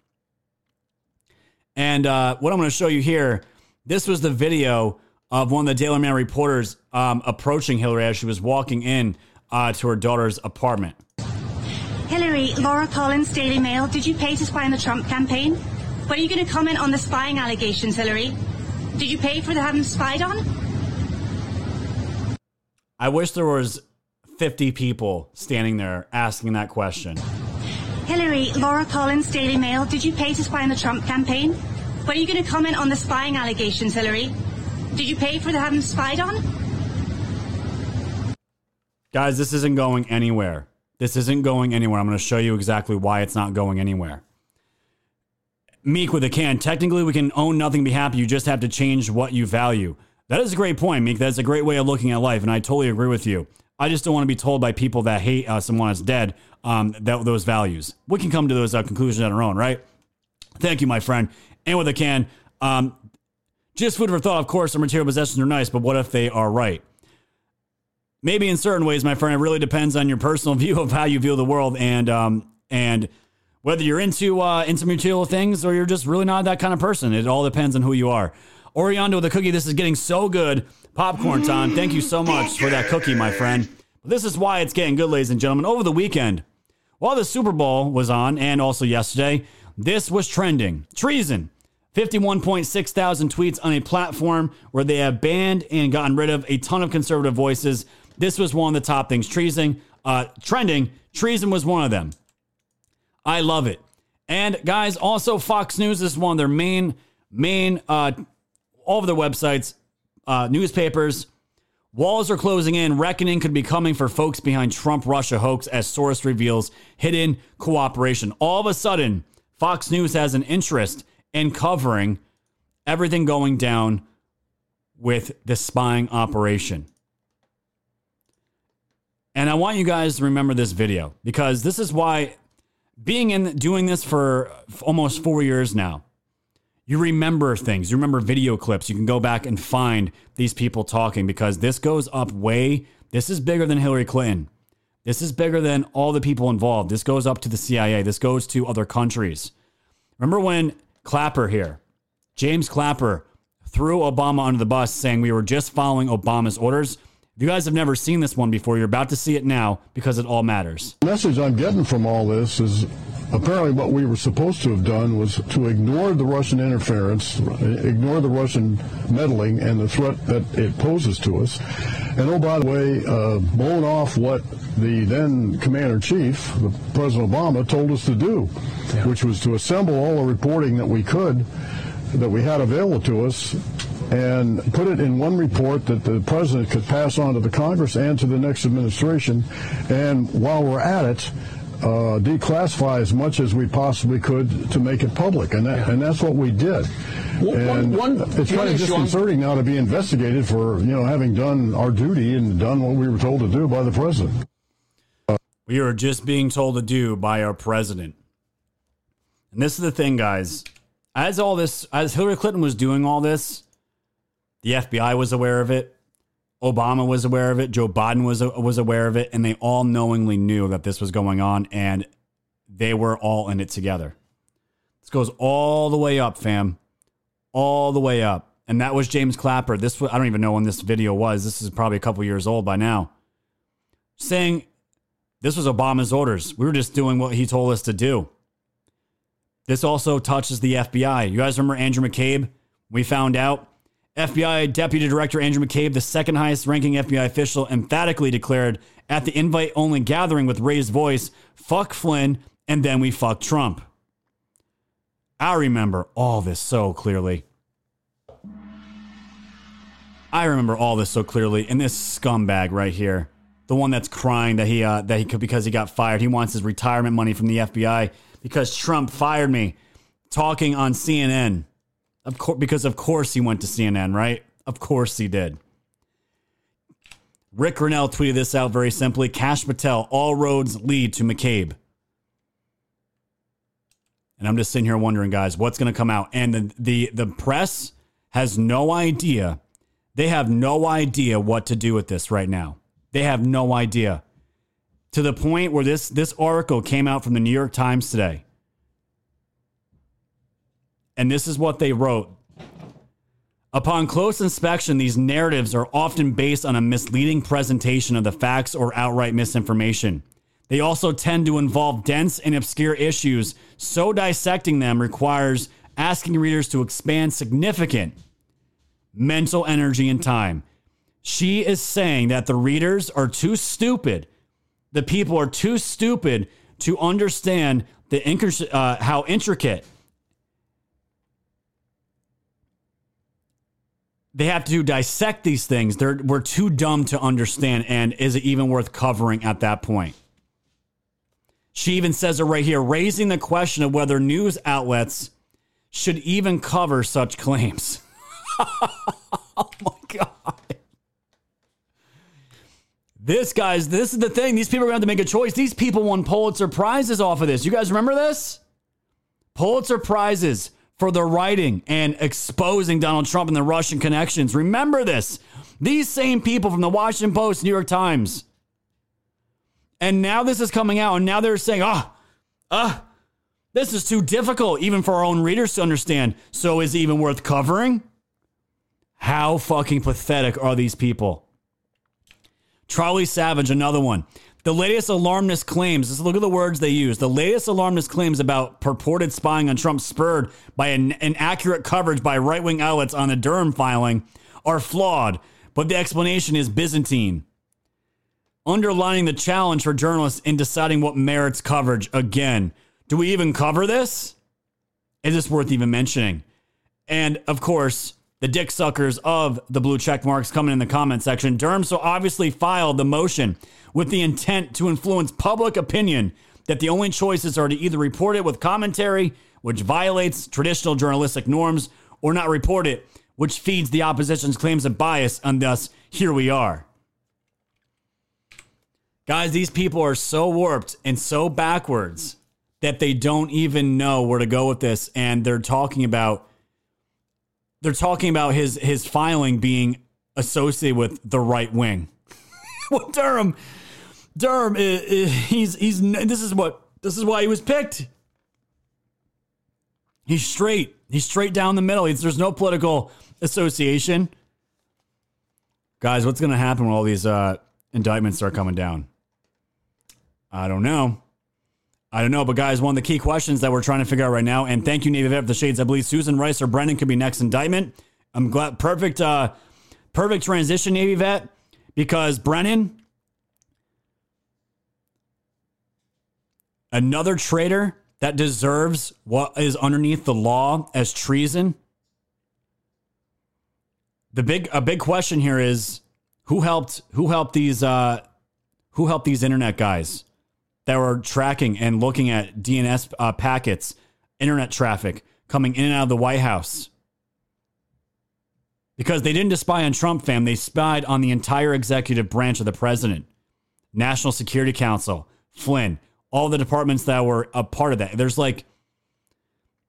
And uh, what I'm going to show you here, this was the video of one of the Daily Mail reporters um, approaching Hillary as she was walking in uh, to her daughter's apartment. Hillary, Laura Collins, Daily Mail. Did you pay to spy on the Trump campaign? What are you going to comment on the spying allegations, Hillary? Did you pay for the having spied on? I wish there was 50 people standing there asking that question. Hillary, Laura Collins, Daily Mail. Did you pay to spy on the Trump campaign? What are you going to comment on the spying allegations, Hillary? Did you pay for having spied on? Guys, this isn't going anywhere. This isn't going anywhere. I'm going to show you exactly why it's not going anywhere. Meek with a can. Technically, we can own nothing, be happy. You just have to change what you value. That is a great point, Meek. That's a great way of looking at life, and I totally agree with you. I just don't want to be told by people that hate us and want us dead um, that those values. We can come to those uh, conclusions on our own, right? Thank you, my friend. And with a can, um, just food for thought. Of course, our material possessions are nice, but what if they are right? maybe in certain ways, my friend, it really depends on your personal view of how you view the world and um and whether you're into uh into material things or you're just really not that kind of person. It all depends on who you are. Oriondo with a cookie. This is getting so good. Popcorn time. Thank you so much for that cookie, my friend. This is why it's getting good, ladies and gentlemen. Over the weekend, while the Super Bowl was on, and also yesterday, this was trending. Treason. 51.6 thousand tweets on a platform where they have banned and gotten rid of a ton of conservative voices. This was one of the top things. Treason, uh, trending. Treason was one of them. I love it. And guys, also Fox News is one of their main, main, uh, all of their websites, uh, newspapers. Walls are closing in. Reckoning could be coming for folks behind Trump Russia hoax as source reveals hidden cooperation. All of a sudden, Fox News has an interest in covering everything going down with the spying operation. And I want you guys to remember this video because this is why being in doing this for almost 4 years now. You remember things. You remember video clips. You can go back and find these people talking because this goes up way this is bigger than Hillary Clinton. This is bigger than all the people involved. This goes up to the CIA. This goes to other countries. Remember when Clapper here, James Clapper, threw Obama under the bus saying we were just following Obama's orders? If you guys have never seen this one before, you're about to see it now because it all matters. The message I'm getting from all this is apparently what we were supposed to have done was to ignore the Russian interference, ignore the Russian meddling and the threat that it poses to us. And oh, by the way, uh, blown off what the then commander-in-chief, President Obama, told us to do, yeah. which was to assemble all the reporting that we could, that we had available to us, and put it in one report that the president could pass on to the Congress and to the next administration. And while we're at it, uh, declassify as much as we possibly could to make it public, and that, yeah. and that's what we did. and one, one, it's kind of disconcerting now to be investigated for you know having done our duty and done what we were told to do by the president. We were just being told to do by our president. And this is the thing, guys. As all this, as Hillary Clinton was doing all this, the FBI was aware of it. Obama was aware of it. Joe Biden was was aware of it, and they all knowingly knew that this was going on, and they were all in it together. This goes all the way up, fam, all the way up, and that was James Clapper. This I don't even know when this video was. This is probably a couple years old by now, saying this was Obama's orders. We were just doing what he told us to do. This also touches the FBI. You guys remember Andrew McCabe? We found out FBI Deputy Director Andrew McCabe, the second highest ranking FBI official, emphatically declared at the invite only gathering with raised voice, fuck Flynn, and then we fuck Trump. I remember all this so clearly. I remember all this so clearly. And this scumbag right here, the one that's crying that he uh, that he could because he got fired. He wants his retirement money from the FBI because Trump fired me. Talking on CNN. Of course, because of course he went to CNN, right? Of course he did. Ric Grenell tweeted this out very simply. Kash Patel, all roads lead to McCabe. And I'm just sitting here wondering, guys, what's going to come out? And the, the the press has no idea. They have no idea what to do with this right now. They have no idea. To the point where this this article came out from the New York Times today. And this is what they wrote. Upon close inspection, these narratives are often based on a misleading presentation of the facts or outright misinformation. They also tend to involve dense and obscure issues, so dissecting them requires asking readers to expand significant mental energy and time. She is saying that the readers are too stupid. The people are too stupid to understand the uh, how intricate they have to dissect these things. They're we're too dumb to understand, and is it even worth covering at that point? She even says it right here, raising the question of whether news outlets should even cover such claims. oh my god. This guy's this is the thing. These people are going to have to make a choice. These people won Pulitzer prizes off of this. You guys remember this? Pulitzer prizes for their writing and exposing Donald Trump and the Russian connections. Remember this. These same people from the Washington Post, New York Times. And now this is coming out, and now they're saying, ah, oh, ah, uh, this is too difficult, even for our own readers to understand. So is it even worth covering? How fucking pathetic are these people? Charlie Savage, another one. The latest alarmist claims, let's look at the words they use. The latest alarmist claims about purported spying on Trump, spurred by an inaccurate coverage by right wing outlets on the Durham filing, are flawed, but the explanation is Byzantine. Underlining the challenge for journalists in deciding what merits coverage. Again, do we even cover this? Is this worth even mentioning? And of course, the dick suckers of the blue check marks coming in the comment section. Durham so obviously filed the motion with the intent to influence public opinion that the only choices are to either report it with commentary, which violates traditional journalistic norms, or not report it, which feeds the opposition's claims of bias, and thus here we are. Guys, these people are so warped and so backwards that they don't even know where to go with this, and they're talking about they're talking about his his filing being associated with the right wing. well, Durham Durham, he's he's this is what this is why he was picked. He's straight. He's straight down the middle. He's, there's no political association. Guys, what's going to happen when all these uh, indictments start coming down? I don't know. I don't know, but guys, one of the key questions that we're trying to figure out right now, and thank you, Navy Vet, for the shades. I believe Susan Rice or Brennan could be next indictment. I'm glad, perfect, uh, perfect transition, Navy Vet, because Brennan Another traitor that deserves what is underneath the law as treason. The big a big question here is who helped who helped these uh, who helped these internet guys that were tracking and looking at DNS uh, packets, internet traffic coming in and out of the White House. Because they didn't just spy on Trump, fam, they spied on the entire executive branch of the president, National Security Council, Flynn, all the departments that were a part of that. There's like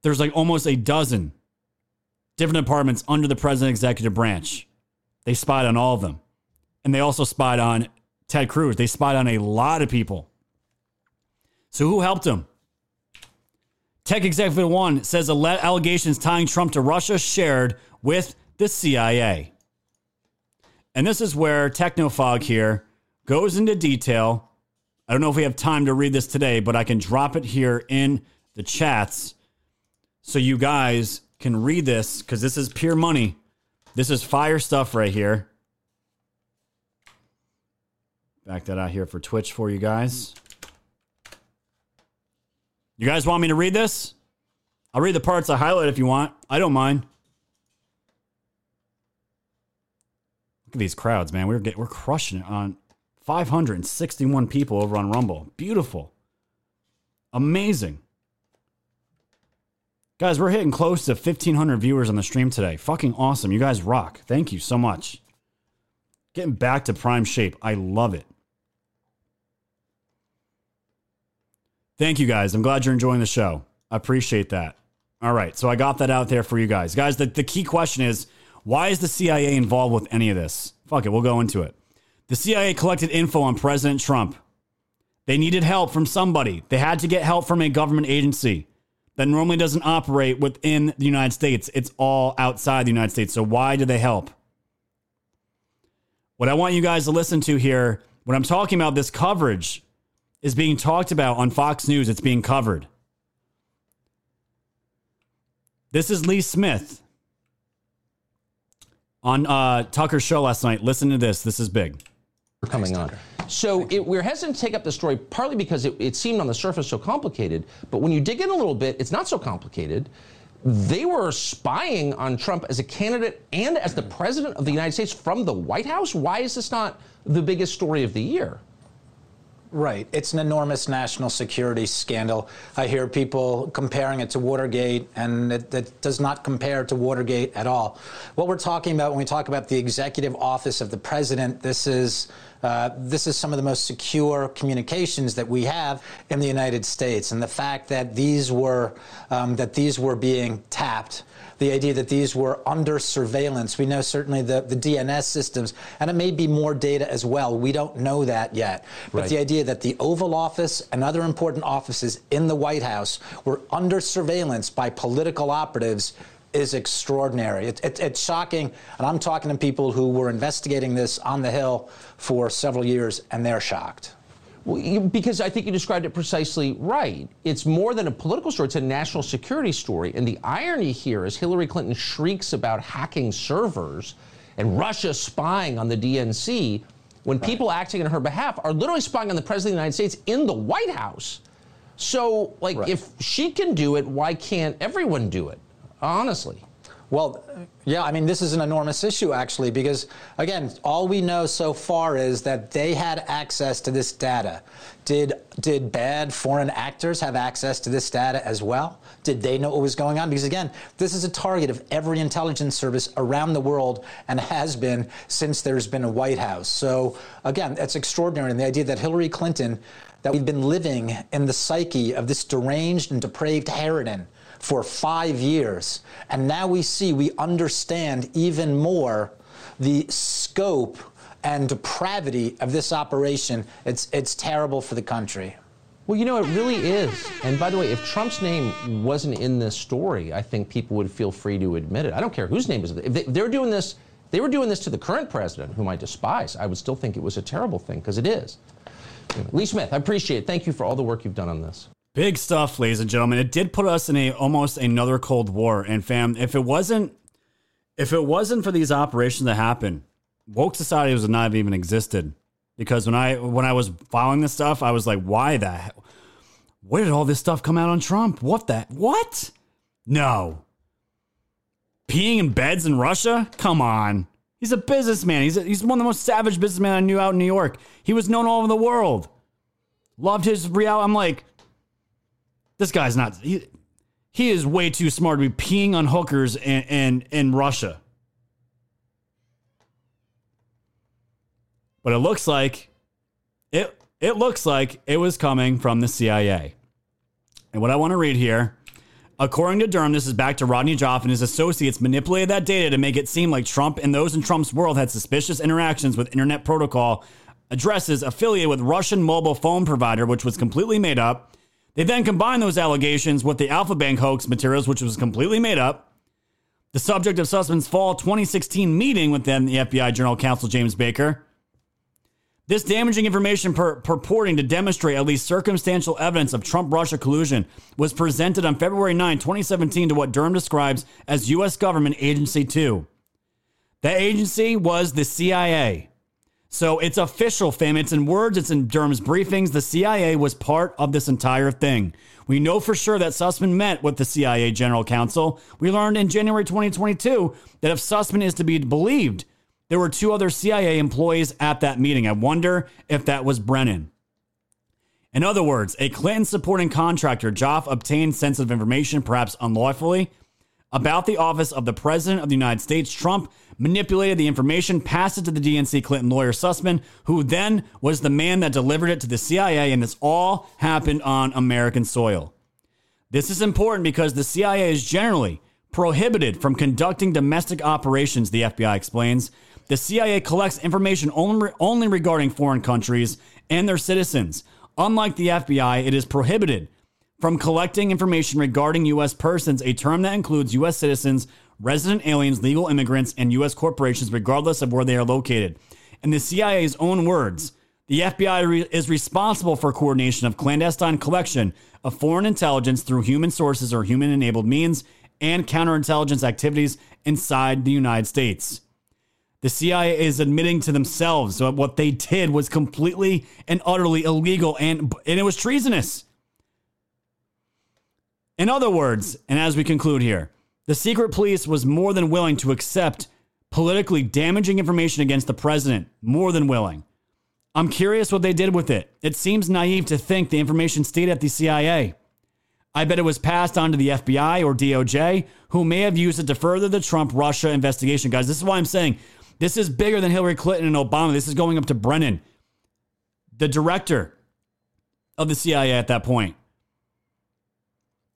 there's like almost a dozen different departments under the president executive branch. They spied on all of them. And they also spied on Ted Cruz. They spied on a lot of people. So who helped him? Tech Executive One says alle- allegations tying Trump to Russia shared with the CIA. And this is where Technofog here goes into detail. I don't know if we have time to read this today, but I can drop it here in the chats so you guys can read this because this is pure money. This is fire stuff right here. Back that out here for Twitch for you guys. You guys want me to read this? I'll read the parts I highlight if you want. I don't mind. Look at these crowds, man. We're we're crushing it on 561 people over on Rumble. Beautiful. Amazing. Guys, we're hitting close to 1,500 viewers on the stream today. Fucking awesome. You guys rock. Thank you so much. Getting back to prime shape. I love it. Thank you guys. I'm glad you're enjoying the show. I appreciate that. All right. So I got that out there for you guys. Guys, the, the key question is why is the CIA involved with any of this? Fuck it. We'll go into it. The CIA collected info on President Trump. They needed help from somebody. They had to get help from a government agency that normally doesn't operate within the United States. It's all outside the United States. So why do they help? What I want you guys to listen to here, when I'm talking about this coverage, is being talked about on Fox News. It's being covered. This is Lee Smith on uh, Tucker's show last night. Listen to this. This is big. We're coming on. So it, we're hesitant to take up the story partly because it, it seemed on the surface so complicated, but when you dig in a little bit, it's not so complicated. They were spying on Trump as a candidate and as the president of the United States from the White House. Why is this not the biggest story of the year? Right. It's an enormous national security scandal. I hear people comparing it to Watergate, and it, it, does not compare to Watergate at all. What we're talking about when we talk about the executive office of the president, this is. Uh, this is some of the most secure communications that we have in the United States, and the fact that these were um, that these were being tapped the idea that these were under surveillance. We know certainly the, the DNS systems, and it may be more data as well. We don't know that yet. But Right. the idea that the Oval Office and other important offices in the White House were under surveillance by political operatives is extraordinary. It, it, it's shocking, and I'm talking to people who were investigating this on the Hill for several years, and they're shocked. Well, because I think you described it precisely right. It's more than a political story, it's a national security story. And the irony here is Hillary Clinton shrieks about hacking servers and Russia spying on the DNC when people acting on her behalf are literally spying on the President of the United States in the White House. So, like, if she can do it, why can't everyone do it? Honestly. Well, yeah, I mean, this is an enormous issue, actually, because, again, all we know so far is that they had access to this data. Did, did bad foreign actors have access to this data as well? Did they know what was going on? Because, again, this is a target of every intelligence service around the world and has been since there's been a White House. So, again, that's extraordinary. And the idea that Hillary Clinton, that we've been living in the psyche of this deranged and depraved harridan for five years. And now we see, we understand even more the scope and depravity of this operation. It's, it's terrible for the country. Well, you know, it really is. And by the way, if Trump's name wasn't in this story, I think people would feel free to admit it. I don't care whose name is. If they, they're doing this, they were doing this to the current president, whom I despise. I would still think it was a terrible thing because it is. Lee Smith, I appreciate it. Thank you for all the work you've done on this. Big stuff, ladies and gentlemen. It did put us in a almost another Cold War. And fam, if it wasn't if it wasn't for these operations that happened, woke society would not have even existed. Because when I when I was following this stuff, I was like, why that? Where did all this stuff come out on Trump? What that? What? No. Peeing in beds in Russia? Come on. He's a businessman. He's, a, he's one of the most savage businessmen I knew out in New York. He was known all over the world. Loved his reality. I'm like, this guy's not. He, he is way too smart to be peeing on hookers in, in, in Russia. But it looks like it it looks like it was coming from the CIA. And what I want to read here According to Durham, this is back to Rodney Joffe and his associates manipulated that data to make it seem like Trump and those in Trump's world had suspicious interactions with Internet Protocol addresses affiliated with Russian mobile phone provider, which was completely made up. They then combined those allegations with the Alfa Bank hoax materials, which was completely made up. The subject of Sussman's fall 2016 meeting with then the FBI General Counsel James Baker. This damaging information pur- purporting to demonstrate at least circumstantial evidence of Trump Russia collusion was presented on February 9, 2017, to what Durham describes as U.S. Government Agency 2. That agency was the CIA. So it's official, fam. It's in words, it's in Durham's briefings. The CIA was part of this entire thing. We know for sure that Sussman met with the CIA general counsel. We learned in January 2022 that if Sussman is to be believed, there were two other CIA employees at that meeting. I wonder if that was Brennan. In other words, a Clinton supporting contractor, Joffe, obtained sensitive information, perhaps unlawfully, about the office of the President of the United States. Trump manipulated the information, passed it to the DNC Clinton lawyer Sussman, who then was the man that delivered it to the CIA, and this all happened on American soil. This is important because the CIA is generally prohibited from conducting domestic operations, the FBI explains. The CIA collects information only, only regarding foreign countries and their citizens. Unlike the FBI, it is prohibited from collecting information regarding U.S. persons, a term that includes U.S. citizens, resident aliens, legal immigrants, and U.S. corporations, regardless of where they are located. In the CIA's own words, the FBI re- is responsible for coordination of clandestine collection of foreign intelligence through human sources or human enabled means and counterintelligence activities inside the United States. The CIA is admitting to themselves that what they did was completely and utterly illegal and, and it was treasonous. In other words, and as we conclude here, the secret police was more than willing to accept politically damaging information against the president, more than willing. I'm curious what they did with it. It seems naive to think the information stayed at the CIA. I bet it was passed on to the FBI or DOJ, who may have used it to further the Trump Russia investigation. Guys, this is why I'm saying this is bigger than Hillary Clinton and Obama. This is going up to Brennan, the director of the CIA at that point.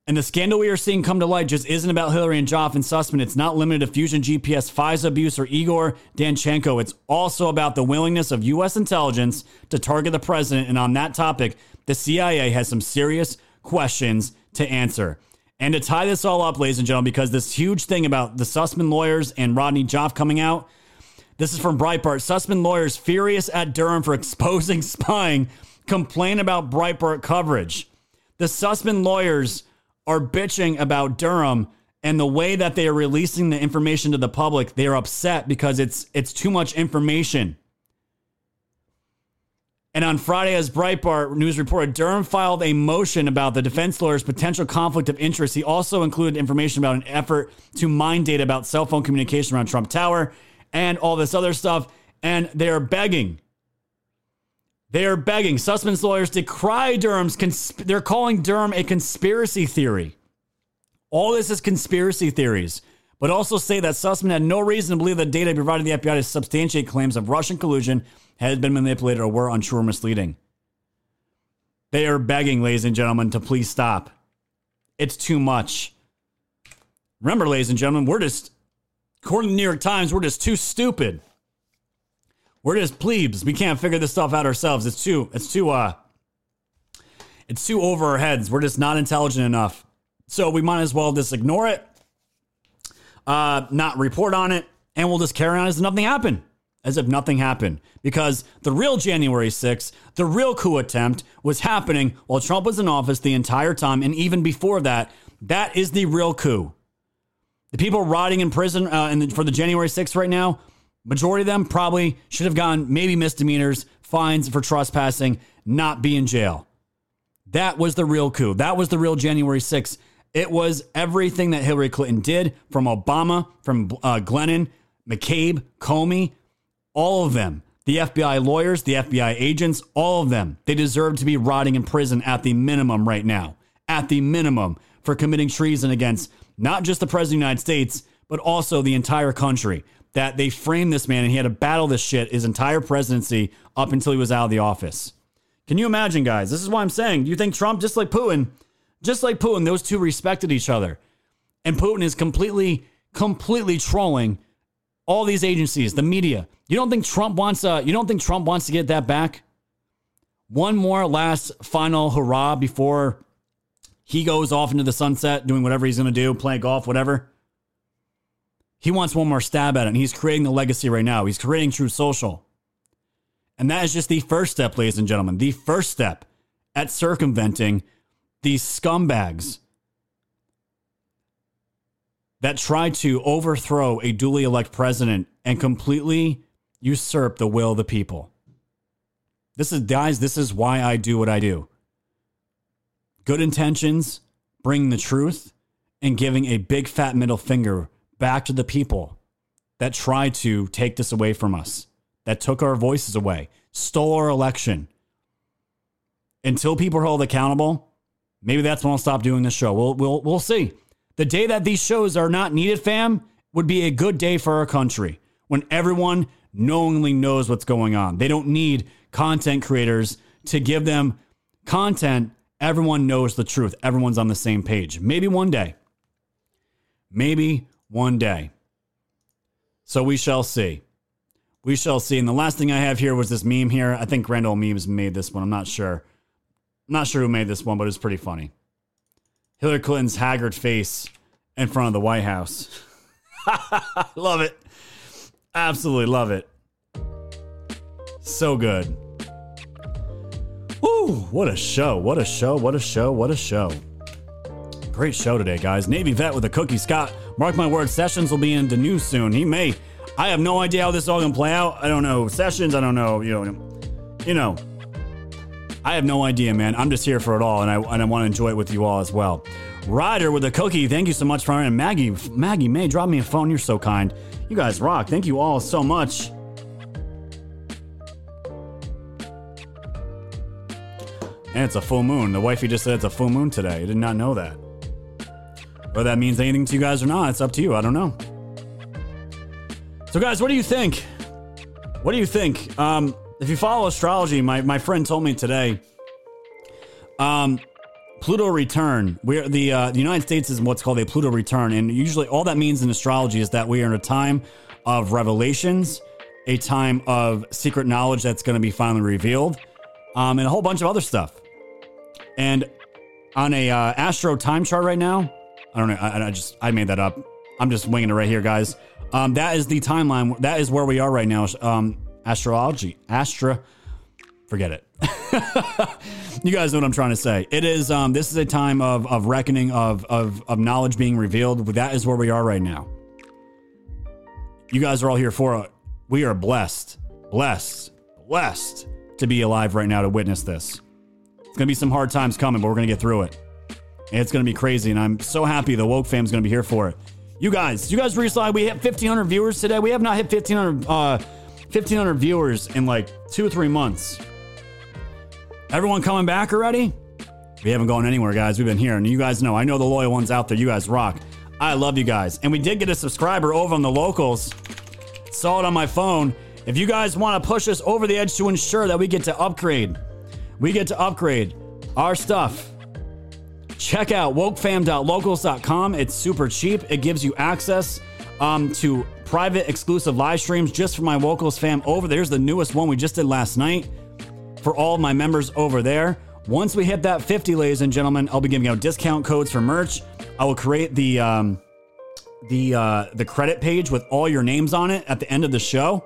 And the scandal we are seeing come to light just isn't about Hillary and Joffe and Sussman. It's not limited to Fusion GPS, FISA abuse, or Igor Danchenko. It's also about the willingness of U.S. intelligence to target the president. And on that topic, the CIA has some serious questions to answer. And to tie this all up, ladies and gentlemen, because this huge thing about the Sussman lawyers and Rodney Joffe coming out, this is from Breitbart. Sussman lawyers furious at Durham for exposing spying complain about Breitbart coverage. The Sussman lawyers are bitching about Durham and the way that they are releasing the information to the public. They are upset because it's it's too much information. And on Friday, as Breitbart News reported, Durham filed a motion about the defense lawyer's potential conflict of interest. He also included information about an effort to mine data about cell phone communication around Trump Tower and all this other stuff. And they're begging. They are begging. Sussman's lawyers decry Durham's. Consp- they're calling Durham a conspiracy theory. All this is conspiracy theories, but also say that Sussman had no reason to believe that the data provided the FBI to substantiate claims of Russian collusion had been manipulated or were untrue or misleading. They are begging, ladies and gentlemen, to please stop. It's too much. Remember, ladies and gentlemen, we're just, according to the New York Times, we're just too stupid. We're just plebes. We can't figure this stuff out ourselves. It's too, it's too, uh, it's too over our heads. We're just not intelligent enough. So we might as well just ignore it, uh, not report on it, and we'll just carry on as if nothing happened. As if nothing happened. Because the real January 6th, the real coup attempt was happening while Trump was in office the entire time. And even before that, that is the real coup. The people rotting in prison uh, in the, for the January 6th right now, majority of them probably should have gone maybe misdemeanors, fines for trespassing, not be in jail. That was the real coup. That was the real January 6th. It was everything that Hillary Clinton did from Obama, from uh, Glennon, McCabe, Comey, all of them. The FBI lawyers, the FBI agents, all of them. They deserve to be rotting in prison at the minimum right now. At the minimum for committing treason against not just the President of the United States, but also the entire country. That they framed this man and he had to battle this shit his entire presidency up until he was out of the office. Can you imagine, guys? This is why I'm saying, do you think Trump, just like Putin, Just like Putin, those two respected each other. And Putin is completely, completely trolling all these agencies, the media. You don't think Trump wants uh you don't think Trump wants to get that back? One more last final hurrah before he goes off into the sunset doing whatever he's gonna do, playing golf, whatever. He wants one more stab at it, and he's creating the legacy right now. He's creating Truth Social. And that is just the first step, ladies and gentlemen. The first step at circumventing these scumbags that try to overthrow a duly elected president and completely usurp the will of the people. This is, guys, this is why I do what I do. Good intentions, bringing the truth, and giving a big fat middle finger back to the people that tried to take this away from us, that took our voices away, stole our election. Until people are held accountable, maybe that's when I'll stop doing this show. We'll, we'll, we'll see. The day that these shows are not needed, fam, would be a good day for our country when everyone knowingly knows what's going on. They don't need content creators to give them content. Everyone knows the truth. Everyone's on the same page. Maybe one day. Maybe one day. So we shall see. We shall see. And the last thing I have here was this meme here. I think Randall Memes made this one. I'm not sure. I'm not sure who made this one, but it's pretty funny. Hillary Clinton's haggard face in front of the White House. love it. Absolutely love it. So good. Woo! What a show. What a show. What a show. What a show. Great show today, guys. Navy vet with a cookie. Scott, mark my words, Sessions will be in the news soon. He may. I have no idea how this is all gonna play out. I don't know Sessions. I don't know. You know. You know. I have no idea, man. I'm just here for it all, and I and I want to enjoy it with you all as well. Ryder with a cookie. Thank you so much for and Maggie. Maggie May, drop me a phone. You're so kind. You guys rock. Thank you all so much. And it's a full moon. The wifey just said it's a full moon today. I did not know that. Whether that means anything to you guys or not, it's up to you. I don't know. So, guys, what do you think? What do you think? Um, if you follow astrology, my, my friend told me today, um, Pluto return. We're the uh, the United States is what's called a Pluto return, and usually all that means in astrology is that we are in a time of revelations, a time of secret knowledge that's going to be finally revealed, um, and a whole bunch of other stuff. And on a uh, astro time chart right now, I don't know. I, I just I made that up. I'm just winging it right here, guys. Um, that is the timeline. That is where we are right now. Um, astrology, Astra. Forget it. you guys know what I'm trying to say. It is. Um, this is a time of of reckoning of of of knowledge being revealed. That is where we are right now. You guys are all here for it. We are blessed, blessed, blessed to be alive right now to witness this. It's gonna be some hard times coming, but we're gonna get through it. It's gonna be crazy, and I'm so happy the woke fam's gonna be here for it. You guys, you guys realize we hit 1,500 viewers today. We have not hit 1,500 uh, 1,500 viewers in like two or three months. Everyone coming back already? We haven't gone anywhere, guys. We've been here, and you guys know. I know the loyal ones out there. You guys rock. I love you guys. And we did get a subscriber over on the locals. Saw it on my phone. If you guys want to push us over the edge to ensure that we get to upgrade, we get to upgrade our stuff. Check out wokefam.locals.com. It's super cheap. It gives you access um, to private exclusive live streams just for my locals fam over there. Here's the newest one we just did last night for all my members over there. Once we hit that 50, ladies and gentlemen, I'll be giving out discount codes for merch. I will create the um, the uh, the credit page with all your names on it at the end of the show.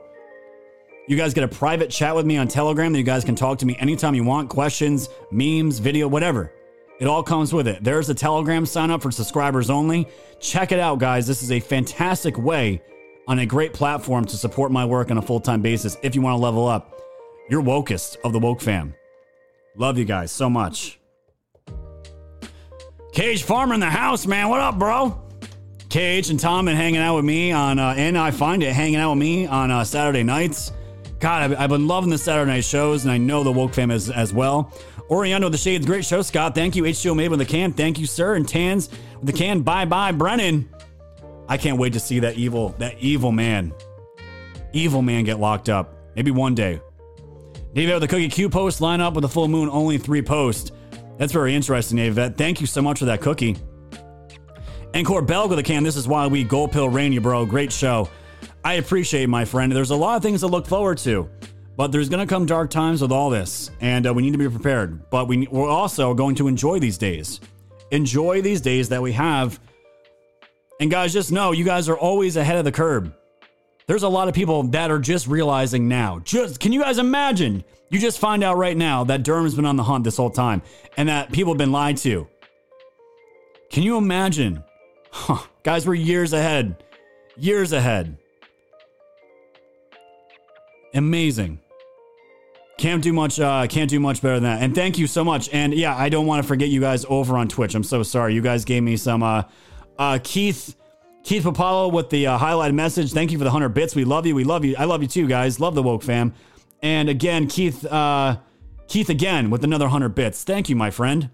You guys get a private chat with me on Telegram that you guys can talk to me anytime you want, questions, memes, video, whatever. It all comes with it. There's a Telegram sign up for subscribers only. Check it out, guys. This is a fantastic way on a great platform to support my work on a full time basis if you want to level up. You're wokest of the woke fam. Love you guys so much. Cage Farmer in the house, man. What up, bro? Cage and Tom been hanging out with me on, uh, and I find it hanging out with me on uh, Saturday nights. God, I've, I've, been loving the Saturday night shows, and I know the woke fam is as well. Oriendo the Shades, great show, Scott. Thank you. H2O made with the can. Thank you, sir. And Tans with the can. Bye bye, Brennan. I can't wait to see that evil, that evil man, evil man get locked up. Maybe one day. David with the Cookie Q post line up with the full moon, only three posts. That's very interesting, Avette. Thank you so much for that cookie. And Corbell with a can. This is why we gold pill rain you, bro. Great show. I appreciate it, my friend. There's a lot of things to look forward to, but there's going to come dark times with all this, and uh, we need to be prepared. But we, we're also going to enjoy these days. Enjoy these days that we have. And guys, just know you guys are always ahead of the curb. There's a lot of people that are just realizing now. Just can you guys imagine? You just find out right now that Durham's been on the hunt this whole time and that people have been lied to. Can you imagine? Huh. Guys, we're years ahead. Years ahead. Amazing. Can't do much. Uh, can't do much better than that. And thank you so much. And yeah, I don't want to forget you guys over on Twitch. I'm so sorry. You guys gave me some. Uh, uh, Keith, Keith Papalo with the uh, highlighted message. Thank you for the hundred bits. We love you. We love you. I love you too, guys. Love the woke fam. And again, Keith, uh, Keith again with another hundred bits. Thank you, my friend.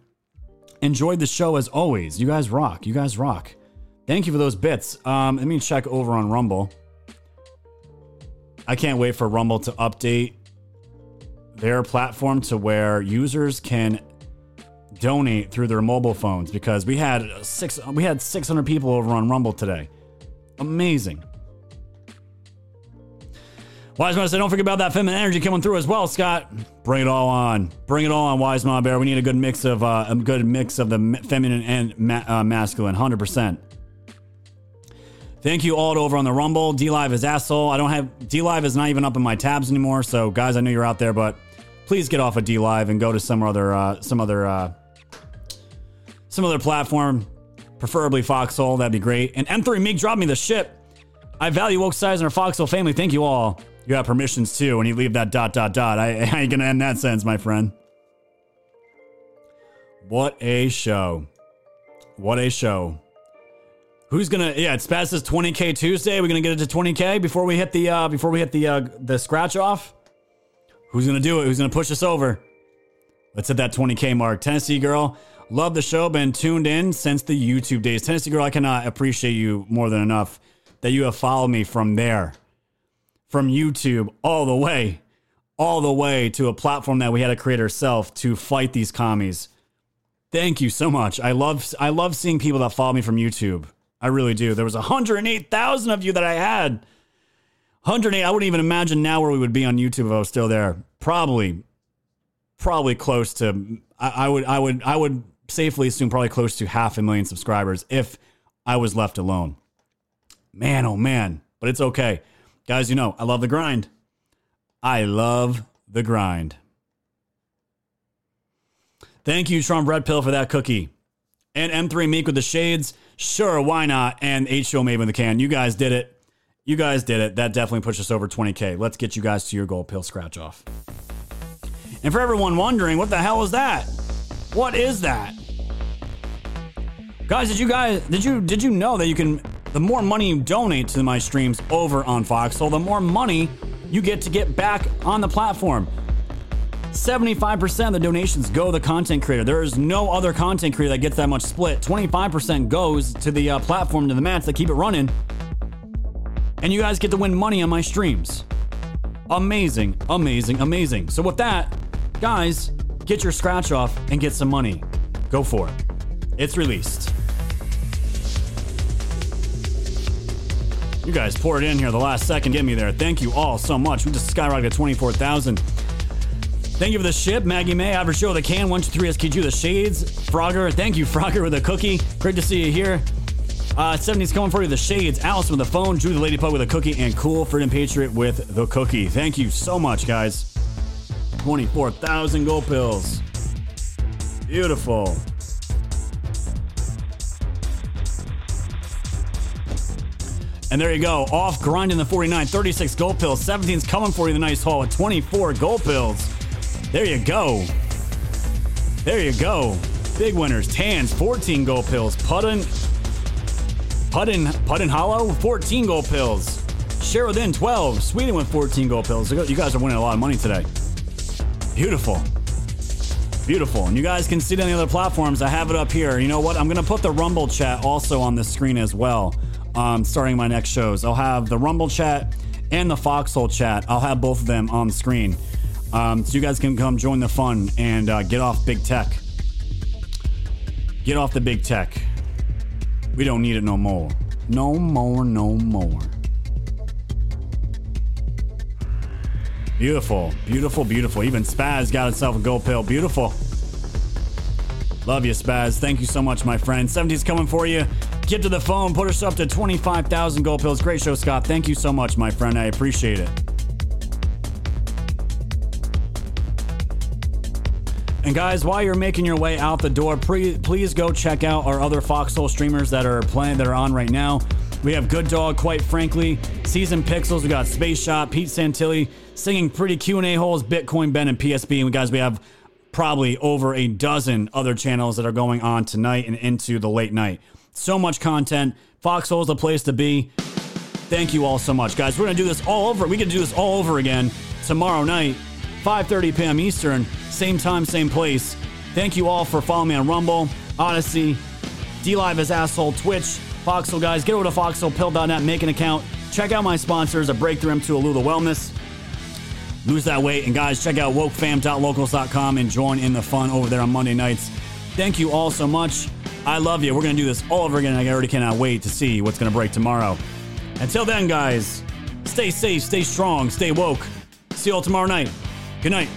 Enjoyed the show as always. You guys rock. You guys rock. Thank you for those bits. Um, let me check over on Rumble. I can't wait for Rumble to update their platform to where users can donate through their mobile phones because we had six we had 600 people over on Rumble today. Amazing. Wise Man said, don't forget about that feminine energy coming through as well, Scott. Bring it all on. Bring it all on, Wise Man Bear. We need a good mix of uh, a good mix of the feminine and ma- uh, masculine, hundred percent. Thank you all over on the Rumble. DLive is asshole. I don't have DLive is not even up in my tabs anymore. So guys, I know you're out there, but please get off of DLive and go to some other uh, some other uh, some other platform, preferably Foxhole. That'd be great. And M3 Meek dropped me the ship. I value woke size and our Foxhole family. Thank you all. You have permissions too. When you leave that dot dot dot, I, I ain't gonna end that sentence, my friend. What a show! What a show! Who's gonna? Yeah, it's past this 20k Tuesday. We're gonna get it to 20k before we hit the uh, before we hit the uh, the scratch off. Who's gonna do it? Who's gonna push us over? Let's hit that 20k mark. Tennessee girl, love the show. Been tuned in since the YouTube days. Tennessee girl, I cannot appreciate you more than enough that you have followed me from there, from YouTube all the way, all the way to a platform that we had to create ourselves to fight these commies. Thank you so much. I love I love seeing people that follow me from YouTube. I really do. There was 108,000 of you that I had. 108. I wouldn't even imagine now where we would be on YouTube if I was still there. Probably, probably close to. I, I would. I would. I would safely assume probably close to half a million subscribers if I was left alone. Man, oh man. But it's okay, guys. You know I love the grind. I love the grind. Thank you, Trump Red Pill, for that cookie. And M3 Meek with the shades. Sure, why not? And H Show with the can. You guys did it. You guys did it. That definitely pushed us over 20K. Let's get you guys to your goal, pill scratch off. And for everyone wondering, what the hell is that? What is that? Guys, did you guys did you did you know that you can the more money you donate to my streams over on Foxhole, the more money you get to get back on the platform. 75% of the donations go to the content creator. There is no other content creator that gets that much split. 25% goes to the uh, platform, to the mats that keep it running. And you guys get to win money on my streams. Amazing, amazing, amazing. So, with that, guys, get your scratch off and get some money. Go for it. It's released. You guys poured in here the last second, get me there. Thank you all so much. We just skyrocketed to 24,000. Thank you for the ship, Maggie May, Average Show, the can, 123 SKG, the shades, Frogger. Thank you, Frogger, with a cookie. Great to see you here. Uh, 70s coming for you, the shades, Allison with the phone, Drew the Lady Pug with a cookie, and Cool Freedom Patriot with the cookie. Thank you so much, guys. 24,000 gold pills. Beautiful. And there you go. Off grinding the 49, 36 gold pills. 17's coming for you, the nice haul with 24 gold pills. There you go. There you go. Big winners. Tans, 14 gold pills. Puddin, Puddin, Puddin Hollow, 14 gold pills. Sheridan, 12. Sweden with 14 gold pills. You guys are winning a lot of money today. Beautiful. Beautiful. And you guys can see it on the other platforms. I have it up here. You know what? I'm going to put the Rumble chat also on the screen as well, um, starting my next shows. I'll have the Rumble chat and the Foxhole chat. I'll have both of them on screen. Um, so you guys can come join the fun and uh, get off big tech. Get off the big tech. We don't need it no more. No more, no more. Beautiful, beautiful, beautiful. Even Spaz got himself a gold pill. Beautiful. Love you, Spaz. Thank you so much, my friend. 70's coming for you. Get to the phone. Put us up to 25,000 gold pills. Great show, Scott. Thank you so much, my friend. I appreciate it. And guys, while you're making your way out the door, pre- please go check out our other Foxhole streamers that are playing that are on right now. We have Good Dog, quite frankly, Season Pixels. We got Space Shot, Pete Santilli singing pretty Q and A holes, Bitcoin Ben, and PSB. And guys, we have probably over a dozen other channels that are going on tonight and into the late night. So much content. Foxhole is the place to be. Thank you all so much, guys. We're gonna do this all over. We can do this all over again tomorrow night, 5:30 p.m. Eastern, same time, same place. Thank you all for following me on Rumble, Odysee, D Live as asshole, Twitch, Foxhole guys. Get over to foxholepill.net, make an account. Check out my sponsors, a Breakthrough M2 Alula Wellness. Lose that weight, and guys, check out wokefam.locals.com and join in the fun over there on Monday nights. Thank you all so much. I love you. We're gonna do this all over again. I already cannot wait to see what's gonna break tomorrow. Until then, guys, stay safe, stay strong, stay woke. See you all tomorrow night. Good night.